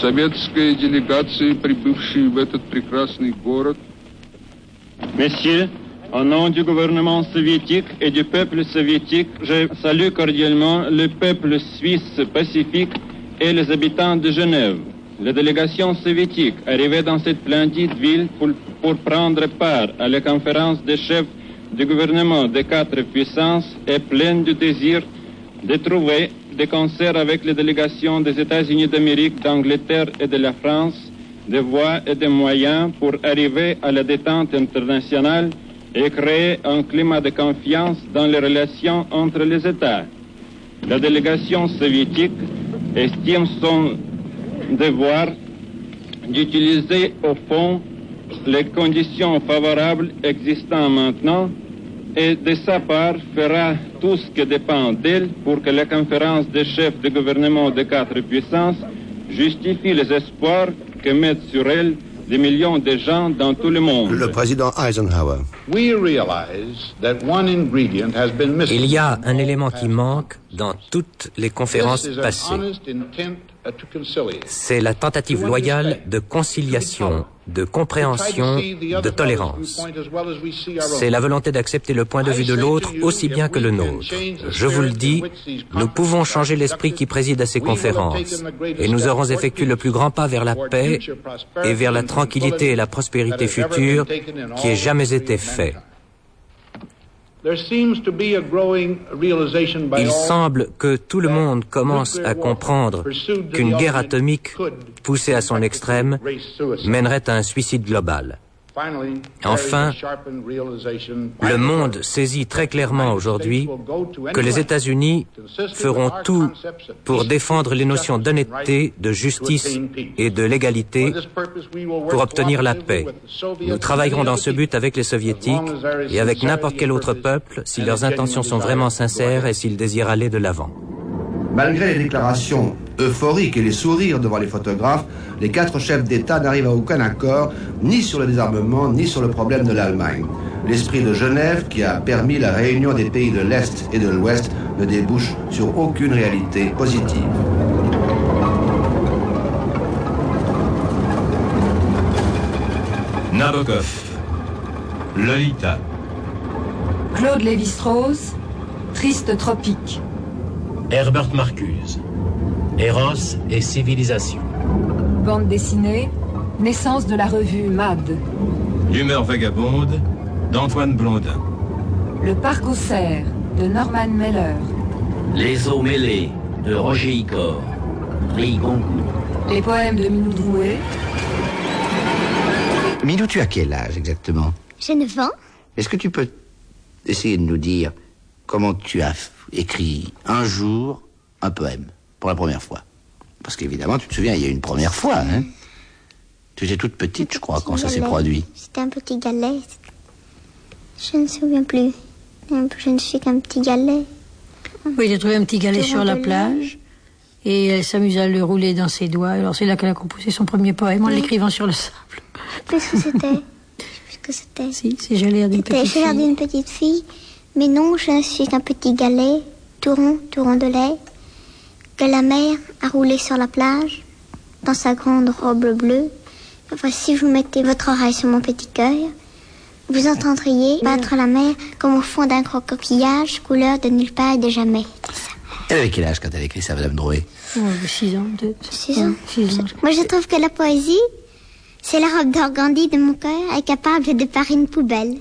Советская делегация, прибывшая в этот прекрасный город, Messieurs, au nom du gouvernement soviétique et du peuple soviétique, je salue cordialement le peuple suisse pacifique et les habitants de Genève. La délégation soviétique arrivée dans cette splendide ville pour, pour prendre part à la conférence des chefs du gouvernement des quatre puissances est pleine du désir de trouver des concerts avec les délégations des États-Unis d'Amérique, d'Angleterre et de la France des voies et des moyens pour arriver à la détente internationale et créer un climat de confiance dans les relations entre les États. La délégation soviétique estime son devoir d'utiliser au fond les conditions favorables existant maintenant et de sa part fera tout ce qui dépend d'elle pour que la conférence des chefs de gouvernement des quatre puissances justifie les espoirs que mettent sur elle des millions de gens dans tout le monde. Le président Eisenhower. We realize that one ingredient has been missing. Il y a un élément qui manque dans toutes les conférences passées. C'est la tentative loyale de conciliation, de compréhension, de tolérance. C'est la volonté d'accepter le point de vue de l'autre aussi bien que le nôtre. Je vous le dis, nous pouvons changer l'esprit qui préside à ces conférences et nous aurons effectué le plus grand pas vers la paix et vers la tranquillité et la prospérité future qui ait jamais été fait. Il semble que tout le monde commence à comprendre qu'une guerre atomique poussée à son extrême mènerait à un suicide global. Enfin, le monde saisit très clairement aujourd'hui que les États-Unis feront tout pour défendre les notions d'honnêteté, de justice et de légalité pour obtenir la paix. Nous travaillerons dans ce but avec les soviétiques et avec n'importe quel autre peuple si leurs intentions sont vraiment sincères et s'ils désirent aller de l'avant. Malgré les déclarations euphoriques et les sourires devant les photographes, les quatre chefs d'État n'arrivent à aucun accord, ni sur le désarmement, ni sur le problème de l'Allemagne. L'esprit de Genève, qui a permis la réunion des pays de l'Est et de l'Ouest, ne débouche sur aucune réalité positive. Nabokov, Lolita, Claude Lévi-Strauss, Triste Tropique. Herbert Marcuse, Eros et civilisation. Bande dessinée, naissance de la revue MAD. L'humeur vagabonde d'Antoine Blondin. Le parc aux cerfs de Norman Meller. Les eaux mêlées de Roger Icor. Prix Goncourt. Les poèmes de Minou Drouet. Minou, tu as quel âge exactement? J'ai 9 ans. Est-ce que tu peux essayer de nous dire comment tu as écrit un jour un poème pour la première fois Parce qu'évidemment, tu te souviens, il y a une première fois. Hein tu étais toute petite, je crois, quand ça s'est galet. produit. C'était un petit galet. Je ne me souviens plus. Je ne suis qu'un petit galet. Oui, j'ai trouvé un petit galet sur la plage. Et elle s'amuse à le rouler dans ses doigts. Alors c'est là qu'elle a composé son premier poème en Oui. l'écrivant sur le sable. Qu'est-ce que c'était Qu'est-ce que c'était Si, c'est j'ai l'air d'une C'était petite j'ai l'air fille. Mais non, je ne suis qu'un petit galet, tout rond, tout rond de lait, que la mer a roulé sur la plage, dans sa grande robe bleue. Voici, vous mettez votre oreille sur mon petit cœur. Vous entendriez battre la mer comme au fond d'un gros coquillage, couleur de nulle part et de jamais. Elle avait quel âge quand elle a écrit ça, Madame Drouet? Oh, six ans, peut-être. Six ans? Six ans. Moi, je trouve que la poésie, c'est la robe d'organdi de mon cœur, est capable de parer une poubelle.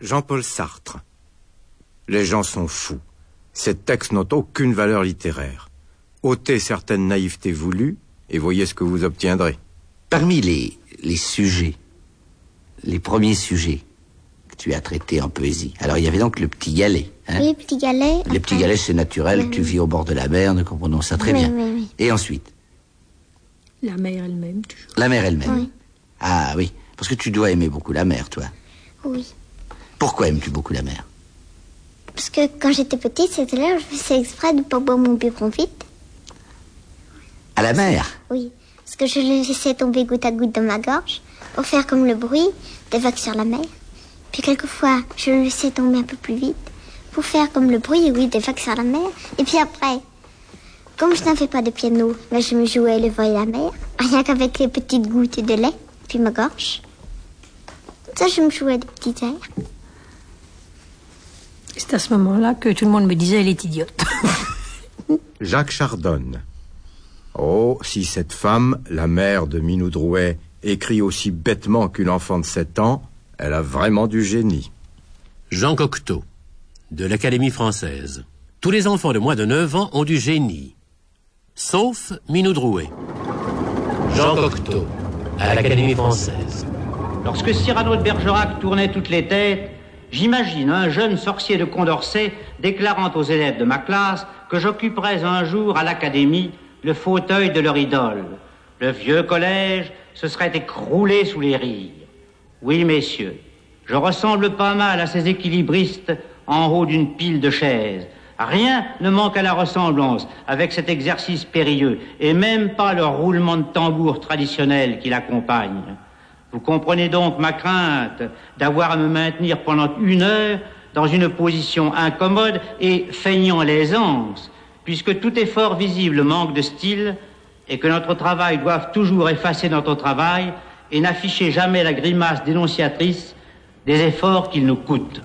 Jean-Paul Sartre. Les gens sont fous. Ces textes n'ont aucune valeur littéraire. ôtez certaines naïvetés voulues et voyez ce que vous obtiendrez. Parmi les, les sujets, les premiers sujets que tu as traités en poésie, alors il y avait donc le petit galet. Hein? Oui, petit galet. Les petits galets, c'est naturel, tu vis au bord de la mer, nous comprenons ça très Oui, bien. oui, oui. Et ensuite, La mère elle-même, toujours. la mer elle-même. Oui. Ah oui, parce que tu dois aimer beaucoup la mer, toi. Oui. Pourquoi aimes-tu beaucoup la mer? Parce que quand j'étais petite, c'était là je faisais exprès de ne pas boire mon biberon vite. À la mer? Oui. Parce que je le laissais tomber goutte à goutte dans ma gorge pour faire comme le bruit des vagues sur la mer. Puis quelquefois, je le laissais tomber un peu plus vite pour faire comme le bruit, oui, des vagues sur la mer. Et puis après, comme je n'avais pas de piano, mais je me jouais le vol la mer, rien qu'avec les petites gouttes de lait, puis ma gorge. Ça, je me jouais des petits airs. C'est à ce moment-là que tout le monde me disait elle est idiote. Jacques Chardonne. Oh, si cette femme, la mère de Minou Drouet, écrit aussi bêtement qu'une enfant de 7 ans, elle a vraiment du génie. Jean Cocteau, de l'Académie française. Tous les enfants de moins de 9 ans ont du génie. Sauf Minou Drouet. Jean Cocteau, à l'Académie française. Lorsque Cyrano de Bergerac tournait toutes les têtes, j'imagine un jeune sorcier de Condorcet déclarant aux élèves de ma classe que j'occuperais un jour à l'Académie le fauteuil de leur idole. Le vieux collège se serait écroulé sous les rires. Oui, messieurs, je ressemble pas mal à ces équilibristes en haut d'une pile de chaises. Rien ne manque à la ressemblance avec cet exercice périlleux, et même pas le roulement de tambour traditionnel qui l'accompagne. Vous comprenez donc ma crainte d'avoir à me maintenir pendant une heure dans une position incommode et feignant l'aisance, puisque tout effort visible manque de style et que notre travail doit toujours effacer notre travail et n'afficher jamais la grimace dénonciatrice des efforts qu'il nous coûte.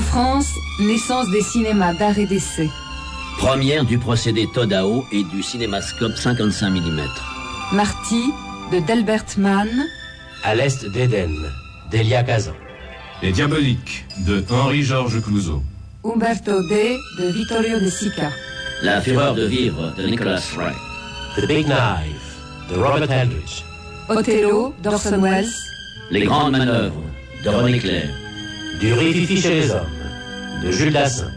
France, naissance des cinémas d'art et d'essai. Première du procédé Todao et du cinémascope 55 mm. Marty, de Delbert Mann. À l'est d'Éden, d'Elia Kazan. Les Diaboliques, de Henri-Georges Clouzot. Umberto D, de Vittorio De Sica. La fureur de vivre, de Nicholas Wright. The Big Knife, de Robert Eldridge. Othello, d'Orson Welles. Les grandes manœuvres, de René Clair. Du rififi chez les hommes, de Jules Dassin.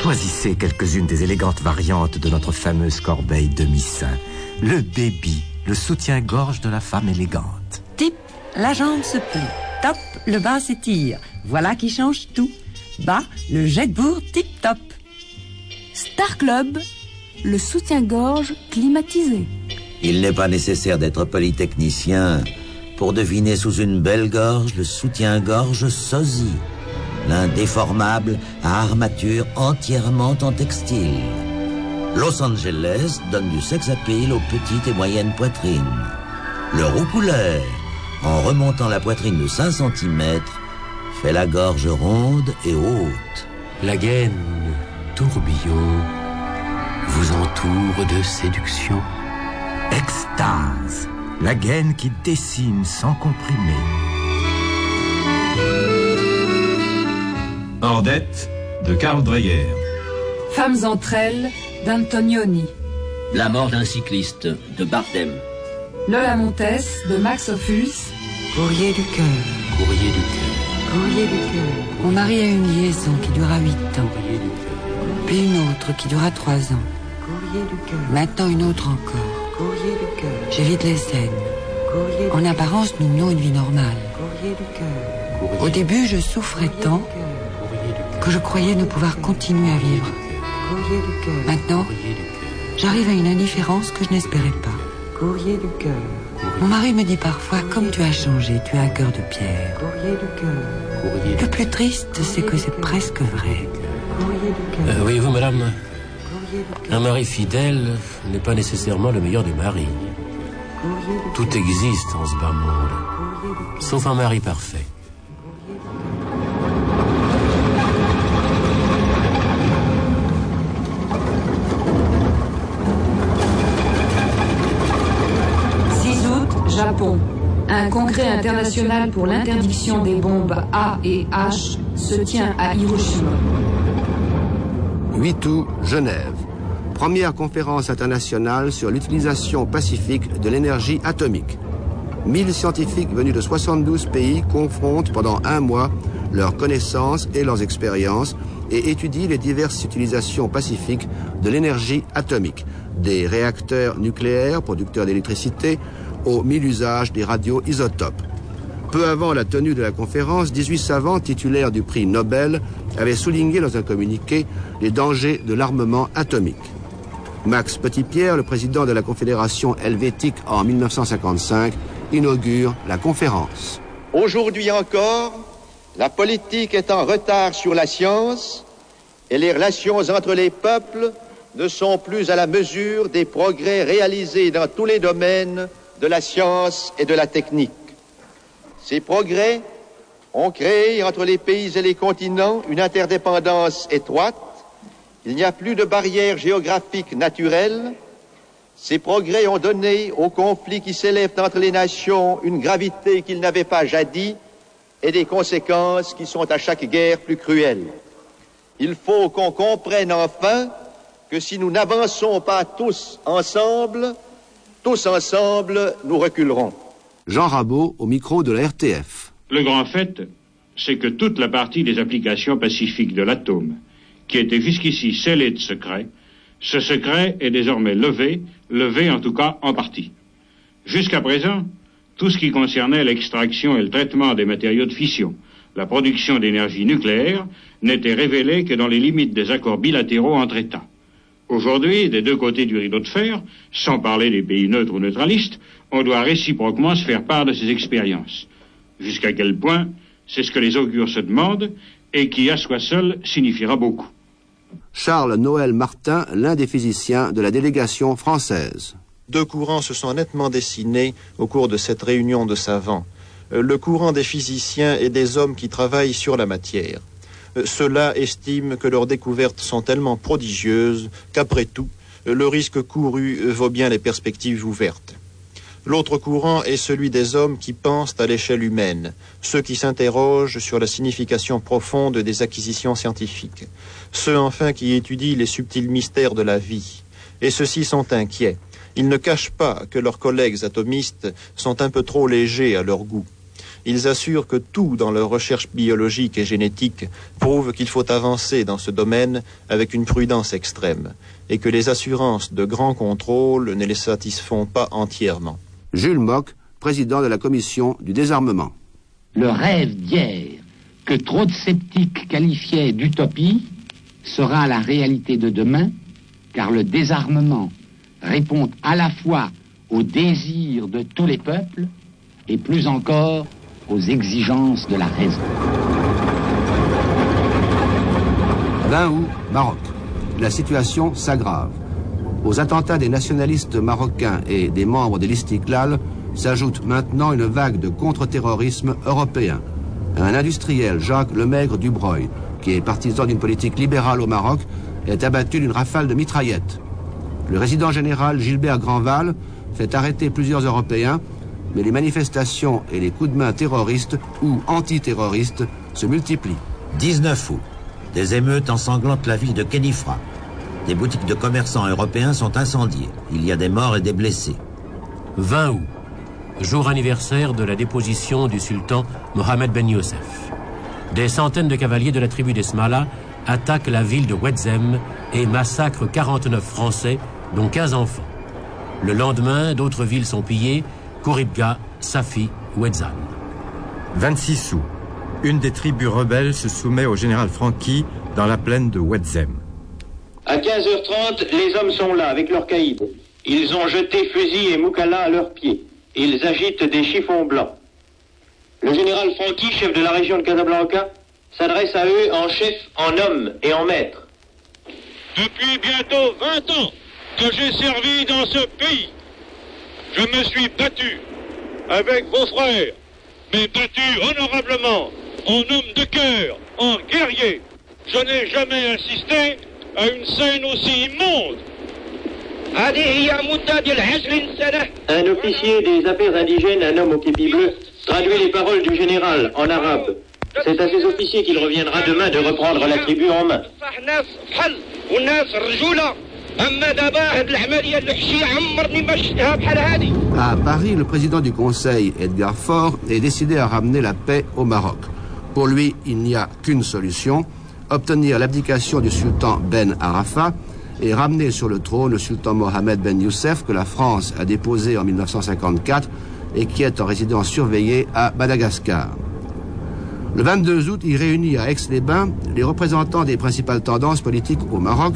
Choisissez quelques-unes des élégantes variantes de notre fameuse corbeille demi-sein. Le baby, le soutien-gorge de la femme élégante. Tip, la jambe se plie. Top, le bas s'étire. Voilà qui change tout. Bas, le jet de bourre tip-top. Star Club, le soutien-gorge climatisé. Il n'est pas nécessaire d'être polytechnicien pour deviner sous une belle gorge le soutien-gorge sosie, l'indéformable à armature entièrement en textile. Los Angeles donne du sex appeal aux petites et moyennes poitrines. Le roux couleur, en remontant la poitrine de 5 cm, fait la gorge ronde et haute. La gaine, tourbillon, vous entoure de séduction. Extase, la gaine qui dessine sans comprimer. Ordette, de Karl Dreyer. Femmes entre elles, d'Antonioni. La mort d'un cycliste, de Bardem. Lola Montes, de Max Ophuls. Courrier du cœur. Courrier du cœur. Courrier du cœur. Mon mari a eu une liaison qui dura huit ans. Puis une autre qui dura trois ans. Courrier du cœur. Maintenant une autre encore. Courrier du cœur. J'évite les scènes. En apparence, nous menons une vie normale. Courrier du cœur. Au début, je souffrais tant que je croyais ne pouvoir continuer à vivre. Courrier du cœur. Maintenant, j'arrive à une indifférence que je n'espérais pas. Courrier du cœur. Mon mari me dit parfois, comme tu as changé, tu as un cœur de pierre. Courrier du cœur. Le plus triste, c'est que c'est presque vrai. Courrier du cœur. Euh, Voyez-vous, madame, un mari fidèle n'est pas nécessairement le meilleur des maris. Tout existe en ce bas monde, sauf un mari parfait. août, Japon. Un congrès international pour l'interdiction des bombes A et H se tient à Hiroshima. 8 août, Genève. Première conférence internationale sur l'utilisation pacifique de l'énergie atomique. 1000 scientifiques venus de 72 pays confrontent pendant un mois leurs connaissances et leurs expériences et étudient les diverses utilisations pacifiques de l'énergie atomique, des réacteurs nucléaires producteurs d'électricité aux mille usages des radioisotopes. Peu avant la tenue de la conférence, 18 savants titulaires du prix Nobel avaient souligné dans un communiqué les dangers de l'armement atomique. Max Petitpierre, le président de la Confédération helvétique en 1955, inaugure la conférence. Aujourd'hui encore, la politique est en retard sur la science et les relations entre les peuples ne sont plus à la mesure des progrès réalisés dans tous les domaines de la science et de la technique. Ces progrès ont créé entre les pays et les continents une interdépendance étroite. Il n'y a plus de barrières géographiques naturelles. Ces progrès ont donné aux conflits qui s'élèvent entre les nations une gravité qu'ils n'avaient pas jadis et des conséquences qui sont à chaque guerre plus cruelles. Il faut qu'on comprenne enfin que si nous n'avançons pas tous ensemble, tous ensemble, nous reculerons. Jean Rabot au micro de la RTF. Le grand fait, c'est que toute la partie des applications pacifiques de l'atome, qui était jusqu'ici scellée de secret, ce secret est désormais levé, levé en tout cas en partie. Jusqu'à présent, tout ce qui concernait l'extraction et le traitement des matériaux de fission, la production d'énergie nucléaire, n'était révélé que dans les limites des accords bilatéraux entre États. Aujourd'hui, des deux côtés du rideau de fer, sans parler des pays neutres ou neutralistes, on doit réciproquement se faire part de ces expériences. Jusqu'à quel point, c'est ce que les augures se demandent, et qui, à soi seul, signifiera beaucoup. Charles Noël Martin, l'un des physiciens de la délégation française. Deux courants se sont nettement dessinés au cours de cette réunion de savants. le courant des physiciens et des hommes qui travaillent sur la matière. Ceux-là estiment que leurs découvertes sont tellement prodigieuses qu'après tout, le risque couru vaut bien les perspectives ouvertes. L'autre courant est celui des hommes qui pensent à l'échelle humaine, ceux qui s'interrogent sur la signification profonde des acquisitions scientifiques, ceux enfin qui étudient les subtils mystères de la vie. Et ceux-ci sont inquiets. Ils ne cachent pas que leurs collègues atomistes sont un peu trop légers à leur goût. Ils assurent que tout dans leur recherche biologique et génétique prouve qu'il faut avancer dans ce domaine avec une prudence extrême, et que les assurances de grand contrôle ne les satisfont pas entièrement. Jules Mock, président de la commission du désarmement. Le rêve d'hier, que trop de sceptiques qualifiaient d'utopie, sera la réalité de demain, car le désarmement répond à la fois aux désirs de tous les peuples et plus encore aux exigences de la raison. 20 août, Maroc. La situation s'aggrave. Aux attentats des nationalistes marocains et des membres de l'Istiklal s'ajoute maintenant une vague de contre-terrorisme européen. Un industriel, Jacques Lemaigre Dubreuil, qui est partisan d'une politique libérale au Maroc, est abattu d'une rafale de mitraillettes. Le résident général Gilbert Grandval fait arrêter plusieurs Européens, mais les manifestations et les coups de main terroristes ou antiterroristes se multiplient. 19 août. Des émeutes ensanglantent la ville de Kenifra. Des boutiques de commerçants européens sont incendiées. Il y a des morts et des blessés. 20 août, jour anniversaire de la déposition du sultan Mohamed Ben Youssef. Des centaines de cavaliers de la tribu des Smala attaquent la ville de Wedzem et massacrent 49 Français, dont 15 enfants. Le lendemain, d'autres villes sont pillées, Kouribga, Safi, Wedzan. 26 août, une des tribus rebelles se soumet au général Franqui dans la plaine de Wedzem. À 15h30, les hommes sont là avec leurs caïds. Ils ont jeté fusils et moukala à leurs pieds. Ils agitent des chiffons blancs. Le général Franqui, chef de la région de Casablanca, s'adresse à eux en chef, en homme et en maître. Depuis bientôt 20 ans que j'ai servi dans ce pays, je me suis battu avec vos frères, mais battu honorablement, en homme de cœur, en guerrier. Je n'ai jamais assisté à une scène aussi immonde. Un officier des affaires indigènes, un homme au képi bleu, traduit les paroles du général en arabe. C'est à ces officiers qu'il reviendra demain de reprendre la tribu en main. À Paris, le président du Conseil, Edgar Faure, est décidé à ramener la paix au Maroc. Pour lui, il n'y a qu'une solution, obtenir l'abdication du sultan Ben Arafat et ramener sur le trône le sultan Mohamed Ben Youssef que la France a déposé en 1954 et qui est en résidence surveillée à Madagascar. Le 22 août, il réunit à Aix-les-Bains les représentants des principales tendances politiques au Maroc,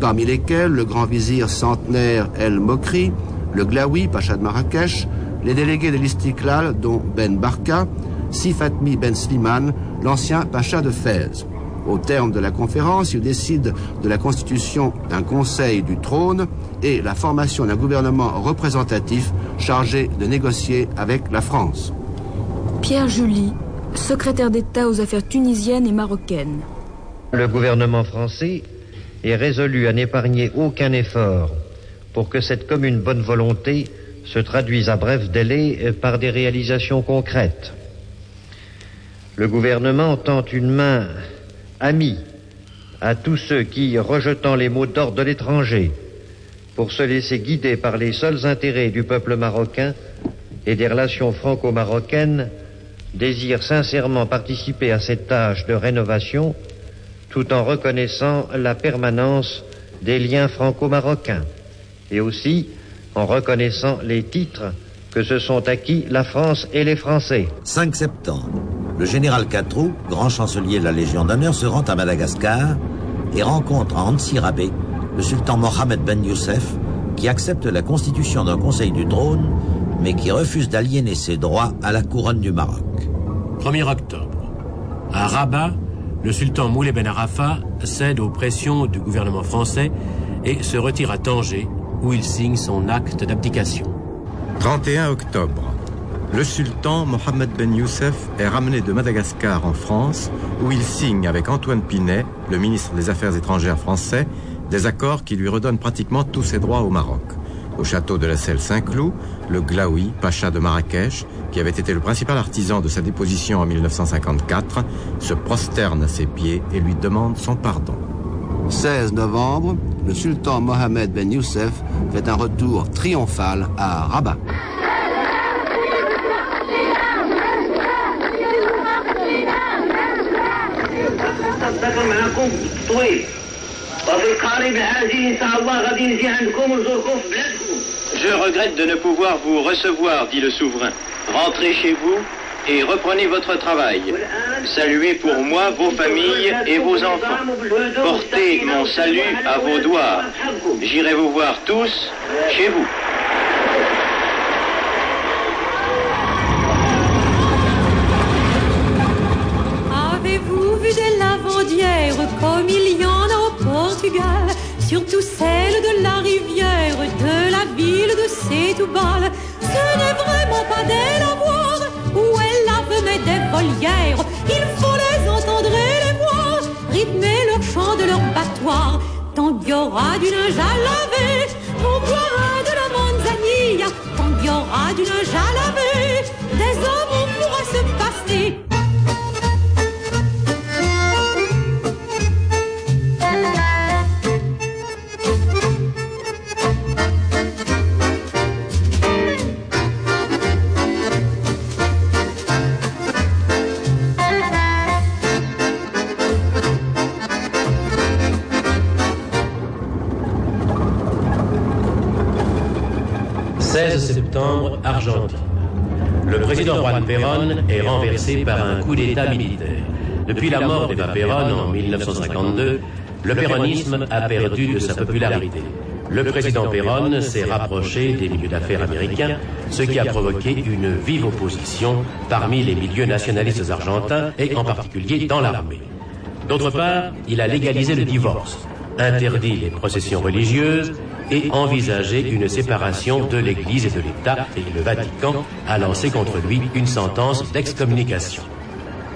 parmi lesquels le grand vizir centenaire El Mokri, le Glaoui, pacha de Marrakech, les délégués de l'Istiklal, dont Ben Barka, Sifatmi Ben Slimane, l'ancien pacha de Fès. Au terme de la conférence, il décide de la constitution d'un conseil du trône et la formation d'un gouvernement représentatif chargé de négocier avec la France. Pierre Julie, secrétaire d'État aux affaires tunisiennes et marocaines. Le gouvernement français est résolu à n'épargner aucun effort pour que cette commune bonne volonté se traduise à bref délai par des réalisations concrètes. Le gouvernement tend une main amie à tous ceux qui, rejetant les mots d'ordre de l'étranger, pour se laisser guider par les seuls intérêts du peuple marocain et des relations franco-marocaines, désirent sincèrement participer à cette tâche de rénovation tout en reconnaissant la permanence des liens franco-marocains et aussi en reconnaissant les titres que se sont acquis la France et les Français. 5 septembre. Le général Catrou, grand chancelier de la Légion d'honneur, se rend à Madagascar et rencontre à Ansirabé le sultan Mohamed Ben Youssef, qui accepte la constitution d'un conseil du trône, mais qui refuse d'aliéner ses droits à la couronne du Maroc. 1er octobre. À Rabat, le sultan Moulay Ben Arafat cède aux pressions du gouvernement français et se retire à Tanger, où il signe son acte d'abdication. 31 octobre. Le sultan Mohamed Ben Youssef est ramené de Madagascar en France, où il signe avec Antoine Pinet, le ministre des Affaires étrangères français, des accords qui lui redonnent pratiquement tous ses droits au Maroc. Au château de la Selle Saint-Cloud, le Glaoui, pacha de Marrakech, qui avait été le principal artisan de sa déposition en 1954, se prosterne à ses pieds et lui demande son pardon. 16 novembre, le sultan Mohamed Ben Youssef fait un retour triomphal à Rabat. Je regrette de ne pouvoir vous recevoir, dit le souverain. Rentrez chez vous et reprenez votre travail. Saluez pour moi vos familles et vos enfants. Portez mon salut à vos doigts. J'irai vous voir tous chez vous. Comme il y en a au Portugal Surtout celles de la rivière, de la ville de Setúbal. Ce n'est vraiment pas des lavoirs où elles lavent mais des volières. Il faut les entendre et les voir, rythmer le chant de leur battoir. Tant qu'il y aura du linge à laver, on boira de la manzanilla. Tant qu'il y aura du linge à laver, 16 septembre, Argentine. Le président Juan Perón est renversé par un coup d'État militaire. Depuis la mort d'Eva Perón en 1952, le péronisme a perdu de sa popularité. Le président Perón s'est rapproché des milieux d'affaires américains, ce qui a provoqué une vive opposition parmi les milieux nationalistes argentins et en particulier dans l'armée. D'autre part, il a légalisé le divorce, interdit les processions religieuses et envisagé une séparation de l'Église et de l'État et le Vatican a lancé contre lui une sentence d'excommunication.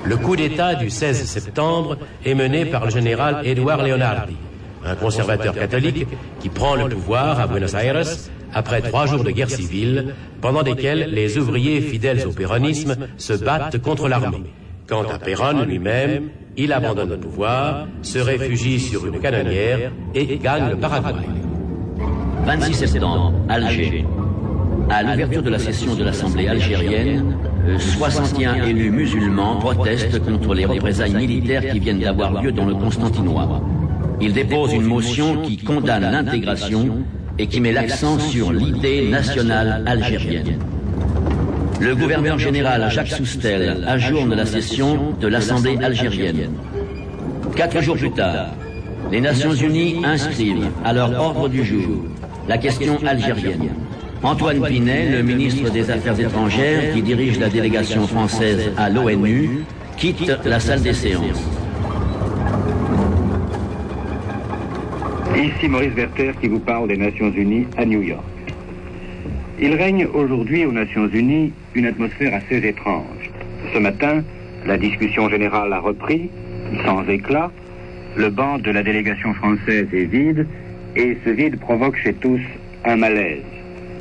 Le coup d'État du 16 septembre est mené par le général Edouard Leonardi, un conservateur catholique qui prend le pouvoir à Buenos Aires après trois jours de guerre civile, pendant lesquels les ouvriers fidèles au péronisme se battent contre l'armée. Quant à Perón lui-même, il abandonne le pouvoir, se réfugie sur une canonnière et gagne le Paraguay. 26 septembre, Alger. À l'ouverture de la session de l'Assemblée algérienne, euh, 61 élus musulmans protestent contre les représailles militaires qui viennent d'avoir lieu dans le Constantinois. Ils déposent une motion qui condamne l'intégration et qui met l'accent sur l'idée nationale algérienne. Le gouverneur général Jacques Soustel ajourne la session de l'Assemblée algérienne. Quatre jours plus tard, les Nations Unies inscrivent à leur ordre du jour la question algérienne. Antoine Pinet, le ministre des Affaires étrangères qui dirige la délégation française à l'ONU, quitte la salle des séances. Ici Maurice Werther qui vous parle des Nations Unies à New York. Il règne aujourd'hui aux Nations Unies une atmosphère assez étrange. Ce matin, la discussion générale a repris, sans éclat. Le banc de la délégation française est vide et ce vide provoque chez tous un malaise.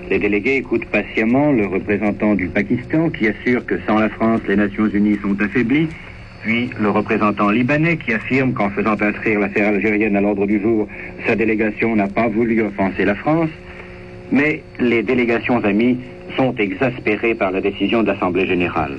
Les délégués écoutent patiemment le représentant du Pakistan qui assure que sans la France, les Nations Unies sont affaiblies, puis le représentant libanais qui affirme qu'en faisant inscrire l'affaire algérienne à l'ordre du jour, sa délégation n'a pas voulu offenser la France. Mais les délégations amies sont exaspérées par la décision de l'Assemblée générale.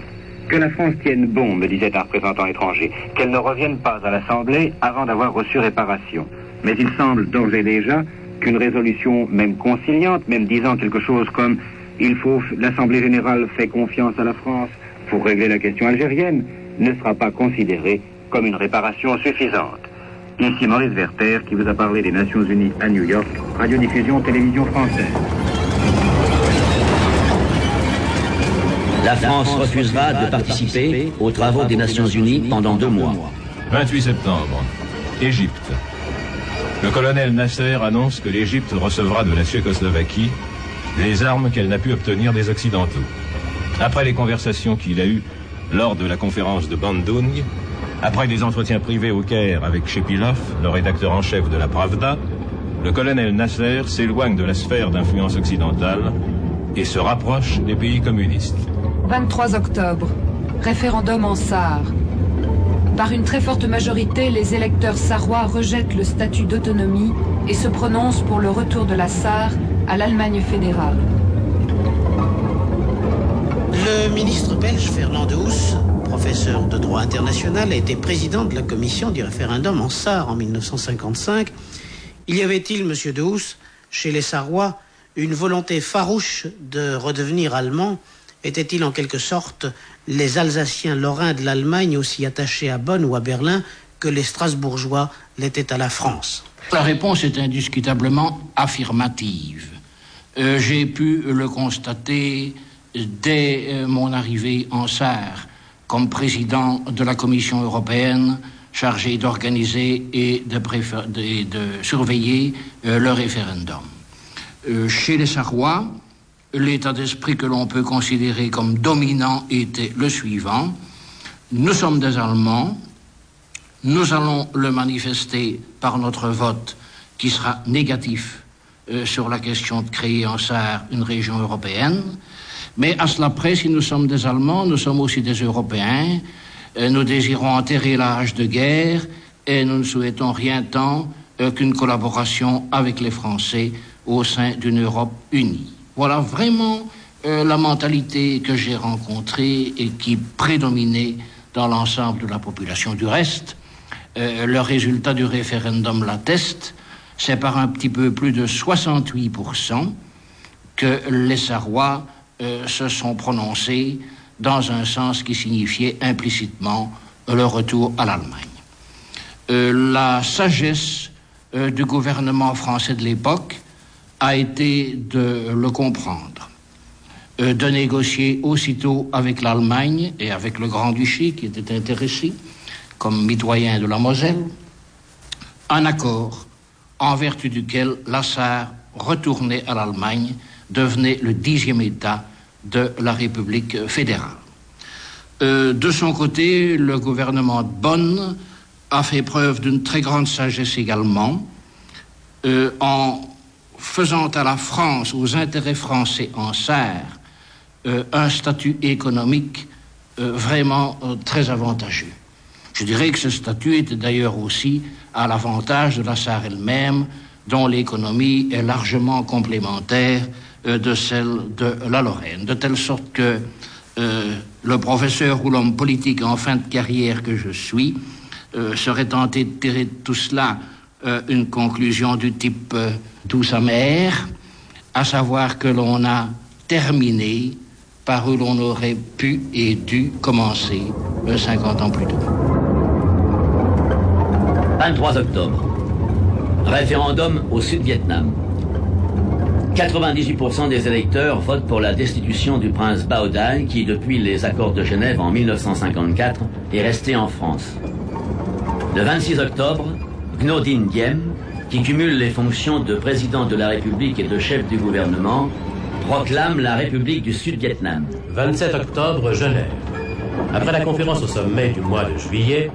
Que la France tienne bon, me disait un représentant étranger, qu'elle ne revienne pas à l'Assemblée avant d'avoir reçu réparation. Mais il semble d'ores et déjà qu'une résolution, même conciliante, même disant quelque chose comme il faut l'Assemblée générale fait confiance à la France pour régler la question algérienne, ne sera pas considérée comme une réparation suffisante. Ici Maurice Werther qui vous a parlé des Nations Unies à New York, radiodiffusion télévision française. La France refusera de participer aux travaux des Nations Unies pendant deux mois. 28 septembre, Égypte. Le colonel Nasser annonce que l'Égypte recevra de la Tchécoslovaquie les armes qu'elle n'a pu obtenir des Occidentaux. Après les conversations qu'il a eues lors de la conférence de Bandung, après des entretiens privés au Caire avec Shepilov, le rédacteur en chef de la Pravda, le colonel Nasser s'éloigne de la sphère d'influence occidentale et se rapproche des pays communistes. 23 octobre. Référendum en Sarre. Par une très forte majorité, les électeurs sarrois rejettent le statut d'autonomie et se prononcent pour le retour de la Sarre à l'Allemagne fédérale. Le ministre belge Fernand de Housse, professeur de droit international, a été président de la commission du référendum en Sarre en 1955. Il y avait-il, monsieur de Housse, chez les Sarrois, une volonté farouche de redevenir allemand Était-il en quelque sorte les Alsaciens lorrains de l'Allemagne aussi attachés à Bonn ou à Berlin que les Strasbourgeois l'étaient à la France? La réponse est indiscutablement affirmative. Euh, J'ai pu le constater dès euh, mon arrivée en Sarre comme président de la Commission européenne chargée d'organiser et de, surveiller euh, le référendum. Chez les Sarrois, l'état d'esprit que l'on peut considérer comme dominant était le suivant. Nous sommes des Allemands, nous allons le manifester par notre vote qui sera négatif euh, sur la question de créer en Sarre une région européenne. Mais à cela près, si nous sommes des Allemands, nous sommes aussi des Européens. Euh, nous désirons enterrer l'âge de guerre et nous ne souhaitons rien tant euh, qu'une collaboration avec les Français au sein d'une Europe unie. Voilà vraiment euh, la mentalité que j'ai rencontrée et qui prédominait dans l'ensemble de la population. Du reste, euh, le résultat du référendum l'atteste, c'est par un petit peu plus de 68% que les Sarrois euh, se sont prononcés dans un sens qui signifiait implicitement le retour à l'Allemagne. La sagesse du gouvernement français de l'époque a été de le comprendre, euh, de négocier aussitôt avec l'Allemagne et avec le Grand-Duché qui était intéressé comme mitoyen de la Moselle, un accord en vertu duquel la Sarre retournait à l'Allemagne devenait le dixième État de la République fédérale. Euh, de son côté, le gouvernement de Bonn a fait preuve d'une très grande sagesse également, euh, en faisant à la France, aux intérêts français en serre, euh, un statut économique euh, vraiment euh, très avantageux. Je dirais que ce statut était d'ailleurs aussi à l'avantage de la Sarre elle-même, dont l'économie est largement complémentaire de celle de la Lorraine, de telle sorte que le professeur ou l'homme politique en fin de carrière que je suis serait tenté de tirer tout cela euh, une conclusion du type euh, douce amère, à savoir que l'on a terminé par où l'on aurait pu et dû commencer euh, 50 ans plus tôt. 23 octobre. Référendum au Sud-Vietnam. 98% des électeurs votent pour la destitution du prince Bao Dai qui, depuis les accords de Genève en 1954, est resté en France. Le 26 octobre, Ngo Dinh Diem, qui cumule les fonctions de président de la République et de chef du gouvernement, proclame la République du Sud-Vietnam. 27 octobre, Genève. Après la conférence au sommet du mois de juillet,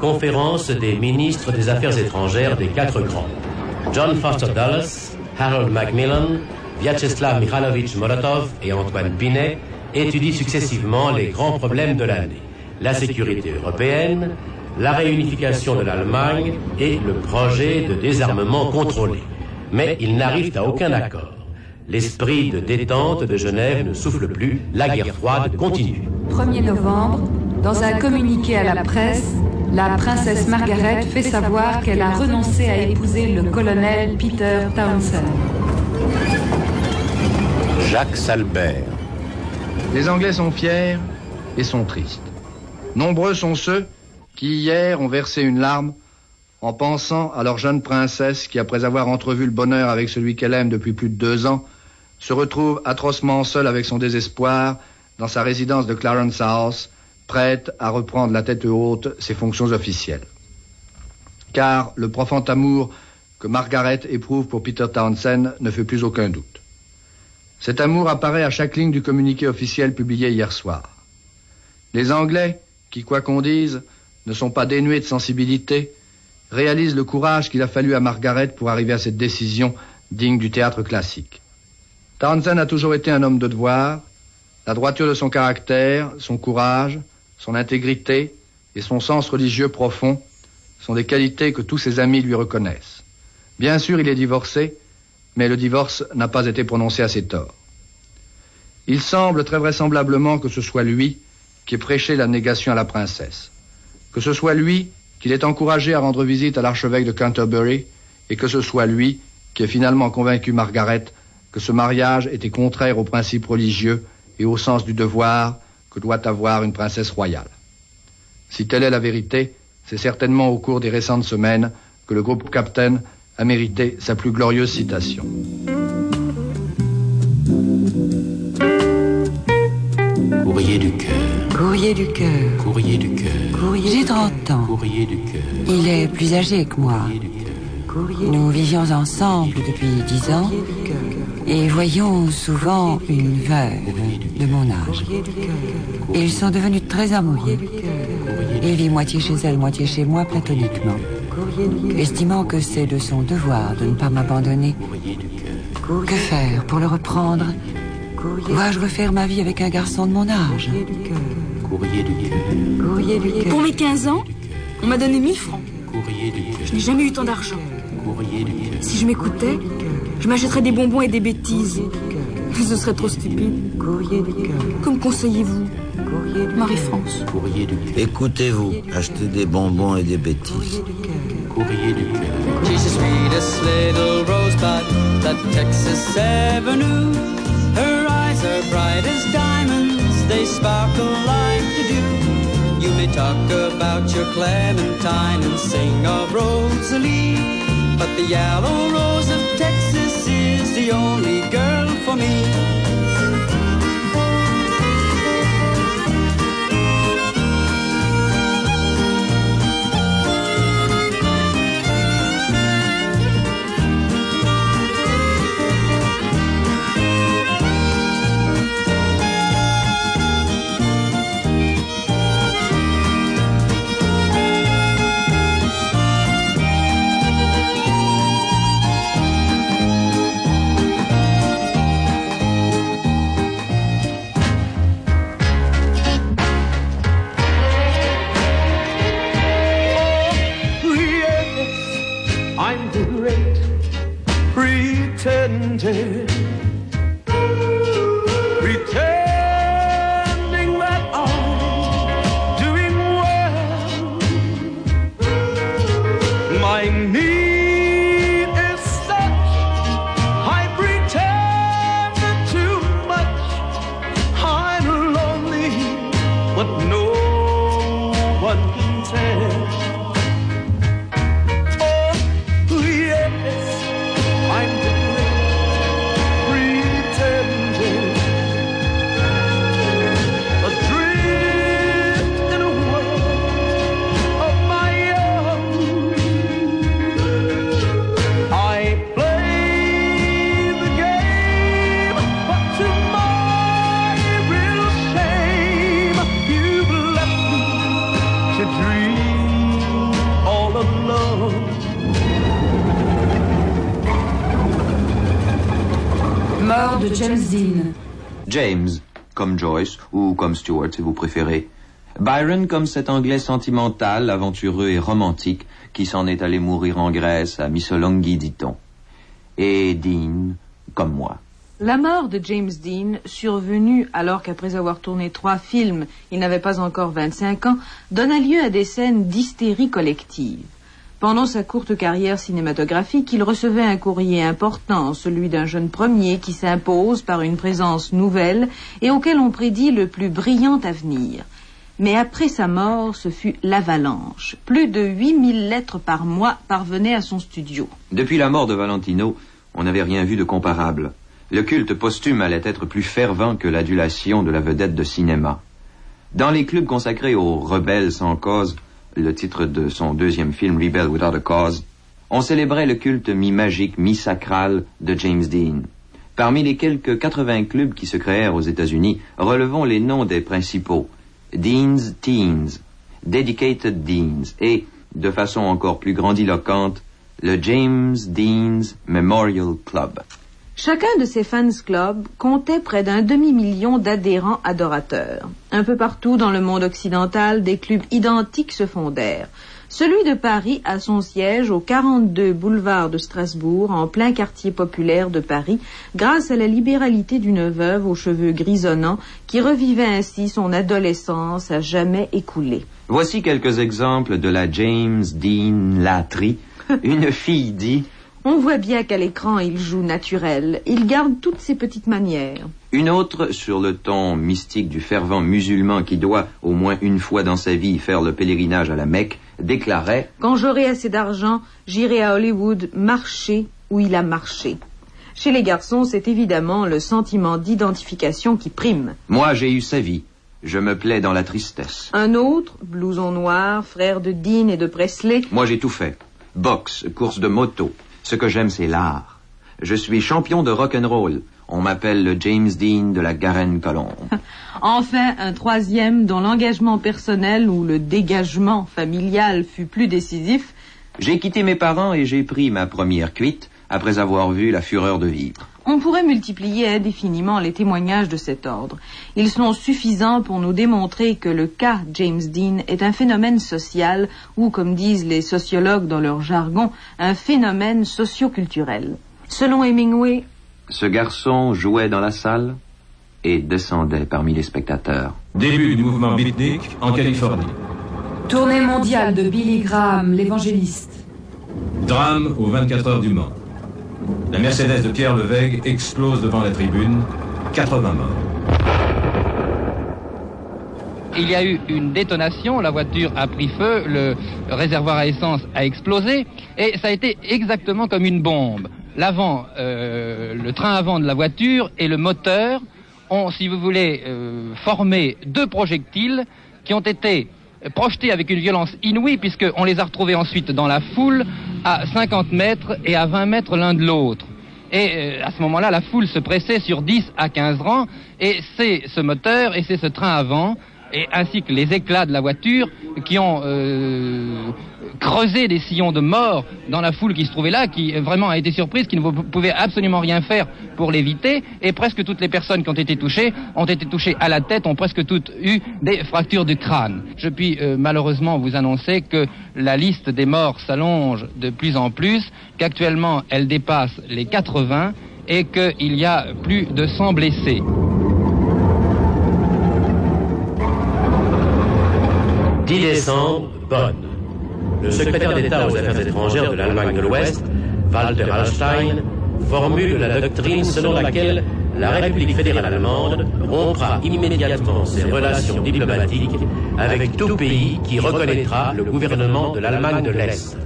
conférence des ministres des Affaires étrangères des quatre grands. John Foster Dulles, Harold Macmillan, Vyacheslav Mikhailovich Molotov et Antoine Binet étudient successivement les grands problèmes de l'année. La sécurité européenne, la réunification de l'Allemagne et le projet de désarmement contrôlé. Mais ils n'arrivent à aucun accord. L'esprit de détente de Genève ne souffle plus, la guerre froide continue. 1er novembre, dans un communiqué à la presse, la princesse Margaret fait savoir qu'elle a renoncé à épouser le colonel Peter Townsend. Jacques Salbert. Les Anglais sont fiers et sont tristes. Nombreux sont ceux qui hier ont versé une larme en pensant à leur jeune princesse qui, après avoir entrevu le bonheur avec celui qu'elle aime depuis plus de deux ans, se retrouve atrocement seule avec son désespoir dans sa résidence de Clarence House, prête à reprendre la tête haute ses fonctions officielles. Car le profond amour que Margaret éprouve pour Peter Townsend ne fait plus aucun doute. Cet amour apparaît à chaque ligne du communiqué officiel publié hier soir. Les Anglais, qui, quoi qu'on dise, ne sont pas dénués de sensibilité, réalisent le courage qu'il a fallu à Margaret pour arriver à cette décision digne du théâtre classique. Townsend a toujours été un homme de devoir. La droiture de son caractère, son courage, son intégrité et son sens religieux profond sont des qualités que tous ses amis lui reconnaissent. Bien sûr, il est divorcé, mais le divorce n'a pas été prononcé à ses torts. Il semble très vraisemblablement que ce soit lui qui ait prêché la négation à la princesse, que ce soit lui qui l'ait encouragé à rendre visite à l'archevêque de Canterbury, et que ce soit lui qui ait finalement convaincu Margaret que ce mariage était contraire aux principes religieux et au sens du devoir que doit avoir une princesse royale. Si telle est la vérité, c'est certainement au cours des récentes semaines que le groupe Captain a mérité sa plus glorieuse citation. Courrier du cœur. Courrier du cœur. Courrier du cœur. J'ai 30 ans. Courrier du cœur. Il est plus âgé que moi. Nous vivions ensemble depuis 10 ans et voyons souvent une veuve de mon âge. Ils sont devenus très amoureux. Il vit moitié chez elle, moitié chez moi, platoniquement. Estimant que c'est de son devoir de ne pas m'abandonner. Que faire pour le reprendre Dois-je refaire ma vie avec un garçon de mon âge Courrier du cœur. Pour mes 15 ans, on m'a donné 1000 francs. Courrier du cœur. Je n'ai jamais eu tant d'argent. Courrier du cœur. Si je m'écoutais, je m'achèterais des bonbons et des bêtises. Ce serait trop stupide. Que me conseillez-vous Marie-France. Courrier du cœur. Écoutez-vous, achetez des bonbons et des bêtises. Courrier du cœur. She's the sweetest little rosebud that Texas eyes are bright as diamonds, they sparkle like the dew. You may talk about your Clementine and sing of Rosalie, but the yellow rose of Texas is the only girl for me. I'm the great pretender. James Dean. James, comme Joyce, ou comme Stuart si vous préférez. Byron comme cet Anglais sentimental, aventureux et romantique qui s'en est allé mourir en Grèce à Missolonghi, dit-on. Et Dean comme moi. La mort de James Dean, survenue alors qu'après avoir tourné trois films, il n'avait pas encore 25 ans, donna lieu à des scènes d'hystérie collective. Pendant sa courte carrière cinématographique, il recevait un courrier important, celui d'un jeune premier qui s'impose par une présence nouvelle et auquel on prédit le plus brillant avenir. Mais après sa mort, ce fut l'avalanche. Plus de 8000 lettres par mois parvenaient à son studio. Depuis la mort de Valentino, on n'avait rien vu de comparable. Le culte posthume allait être plus fervent que l'adulation de la vedette de cinéma. Dans les clubs consacrés aux rebelles sans cause, le titre de son deuxième film Rebel Without a Cause, on célébrait le culte mi-magique, mi-sacral de James Dean. Parmi les quelques 80 clubs qui se créèrent aux États-Unis, relevons les noms des principaux. Dean's Teens, Dedicated Deans et, de façon encore plus grandiloquente, le James Dean's Memorial Club. Chacun de ces fans clubs comptait près d'un demi-million d'adhérents adorateurs. Un peu partout dans le monde occidental, des clubs identiques se fondèrent. Celui de Paris a son siège au 42 boulevard de Strasbourg, en plein quartier populaire de Paris, grâce à la libéralité d'une veuve aux cheveux grisonnants qui revivait ainsi son adolescence à jamais écoulée. Voici quelques exemples de la James Dean Latry. Une fille dit On voit bien qu'à l'écran il joue naturel, il garde toutes ses petites manières. Une autre, sur le ton mystique du fervent musulman qui doit, au moins une fois dans sa vie, faire le pèlerinage à la Mecque, déclarait Quand j'aurai assez d'argent, j'irai à Hollywood marcher où il a marché. Chez les garçons, c'est évidemment le sentiment d'identification qui prime. Moi, j'ai eu sa vie. Je me plais dans la tristesse. Un autre, blouson noir, frère de Dean et de Presley. Moi, j'ai tout fait. Boxe, course de moto. Ce que j'aime, c'est l'art. Je suis champion de rock and roll. On m'appelle le James Dean de la Garenne-Colombe. Enfin, un troisième dont l'engagement personnel ou le dégagement familial fut plus décisif. J'ai quitté mes parents et j'ai pris ma première cuite après avoir vu la fureur de vivre. On pourrait multiplier indéfiniment les témoignages de cet ordre. Ils sont suffisants pour nous démontrer que le cas James Dean est un phénomène social ou, comme disent les sociologues dans leur jargon, un phénomène socioculturel. Selon Hemingway, ce garçon jouait dans la salle et descendait parmi les spectateurs. Début du mouvement beatnik en Californie. Tournée mondiale de Billy Graham, l'évangéliste. Drame aux 24 heures du Mans. La Mercedes de Pierre Levègue explose devant la tribune. 80 morts. Il y a eu une détonation, la voiture a pris feu, le réservoir à essence a explosé, et ça a été exactement comme une bombe. L'avant, euh, le train avant de la voiture et le moteur ont, si vous voulez, euh, formé deux projectiles qui ont été projetés avec une violence inouïe puisqu'on les a retrouvés ensuite dans la foule à 50 mètres et à 20 mètres l'un de l'autre. Et euh, à ce moment-là, la foule se pressait sur 10 à 15 rangs et c'est ce moteur et c'est ce train avant et ainsi que les éclats de la voiture qui ont euh, creusé des sillons de mort dans la foule qui se trouvait là, qui vraiment a été surprise, qui ne pouvait absolument rien faire pour l'éviter, et presque toutes les personnes qui ont été touchées ont été touchées à la tête, ont presque toutes eu des fractures du crâne. Je puis euh, malheureusement vous annoncer que la liste des morts s'allonge de plus en plus, qu'actuellement elle dépasse les 80 et qu'il y a plus de 100 blessés. 10 décembre, Bonn. Le secrétaire d'État aux Affaires étrangères de l'Allemagne de l'Ouest, Walter Hallstein, formule la doctrine selon laquelle la République fédérale allemande rompra immédiatement ses relations diplomatiques avec tout pays qui reconnaîtra le gouvernement de l'Allemagne de l'Est.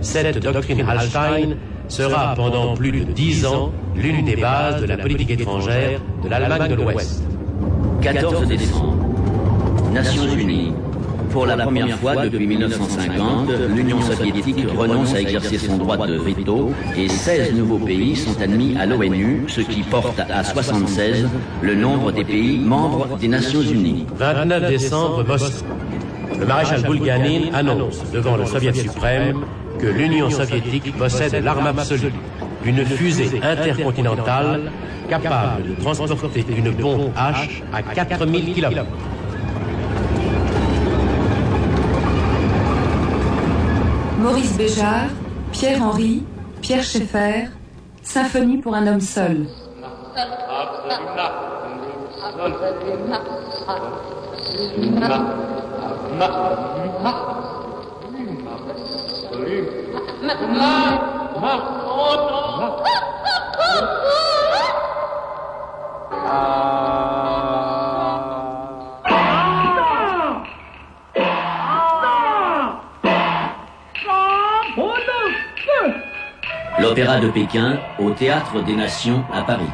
Cette doctrine Hallstein sera pendant plus de dix ans l'une des bases de la politique étrangère de l'Allemagne de l'Ouest. 14 décembre. Nations Unies. Pour la première fois depuis 1950, l'Union soviétique renonce à exercer son droit de veto et 16 nouveaux pays sont admis à l'ONU, ce qui porte à 76 le nombre des pays membres des Nations Unies. 29 décembre, Moscou. Le maréchal Boulganin annonce devant le Soviet suprême que l'Union soviétique possède l'arme absolue, une fusée intercontinentale capable de transporter une bombe H à 4000 km. Maurice Béjart, Pierre Henry, Pierre Schaeffer, Symphonie pour un homme seul. L'Opéra de Pékin au Théâtre des Nations à Paris.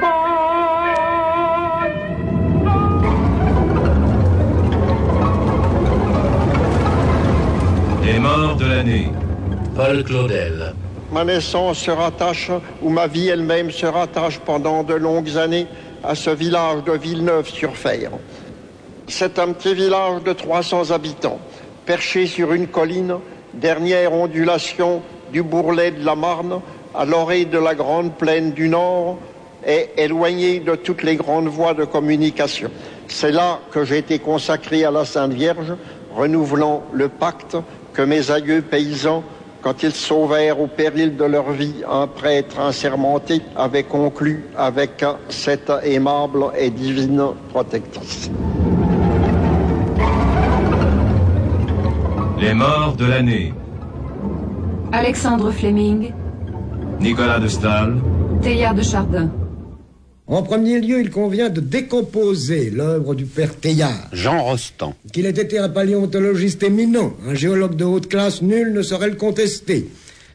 花 Paul Claudel. Ma naissance se rattache, ou ma vie elle-même se rattache pendant de longues années à ce village de Villeneuve-sur-Fer. C'est un petit village de 300 habitants, perché sur une colline, dernière ondulation du bourrelet de la Marne, à l'orée de la grande plaine du Nord, et éloigné de toutes les grandes voies de communication. C'est là que j'ai été consacré à la Sainte Vierge, renouvelant le pacte que mes aïeux paysans, quand ils sauvèrent au péril de leur vie un prêtre insermenté, avaient conclu avec cette aimable et divine protectrice. Les morts de l'année. Alexandre Fleming, Nicolas de Stahl. Théard de Chardin. En premier lieu, il convient de décomposer l'œuvre du père Teilhard. Jean Rostand. Qu'il ait été un paléontologiste éminent, un géologue de haute classe, nul ne saurait le contester.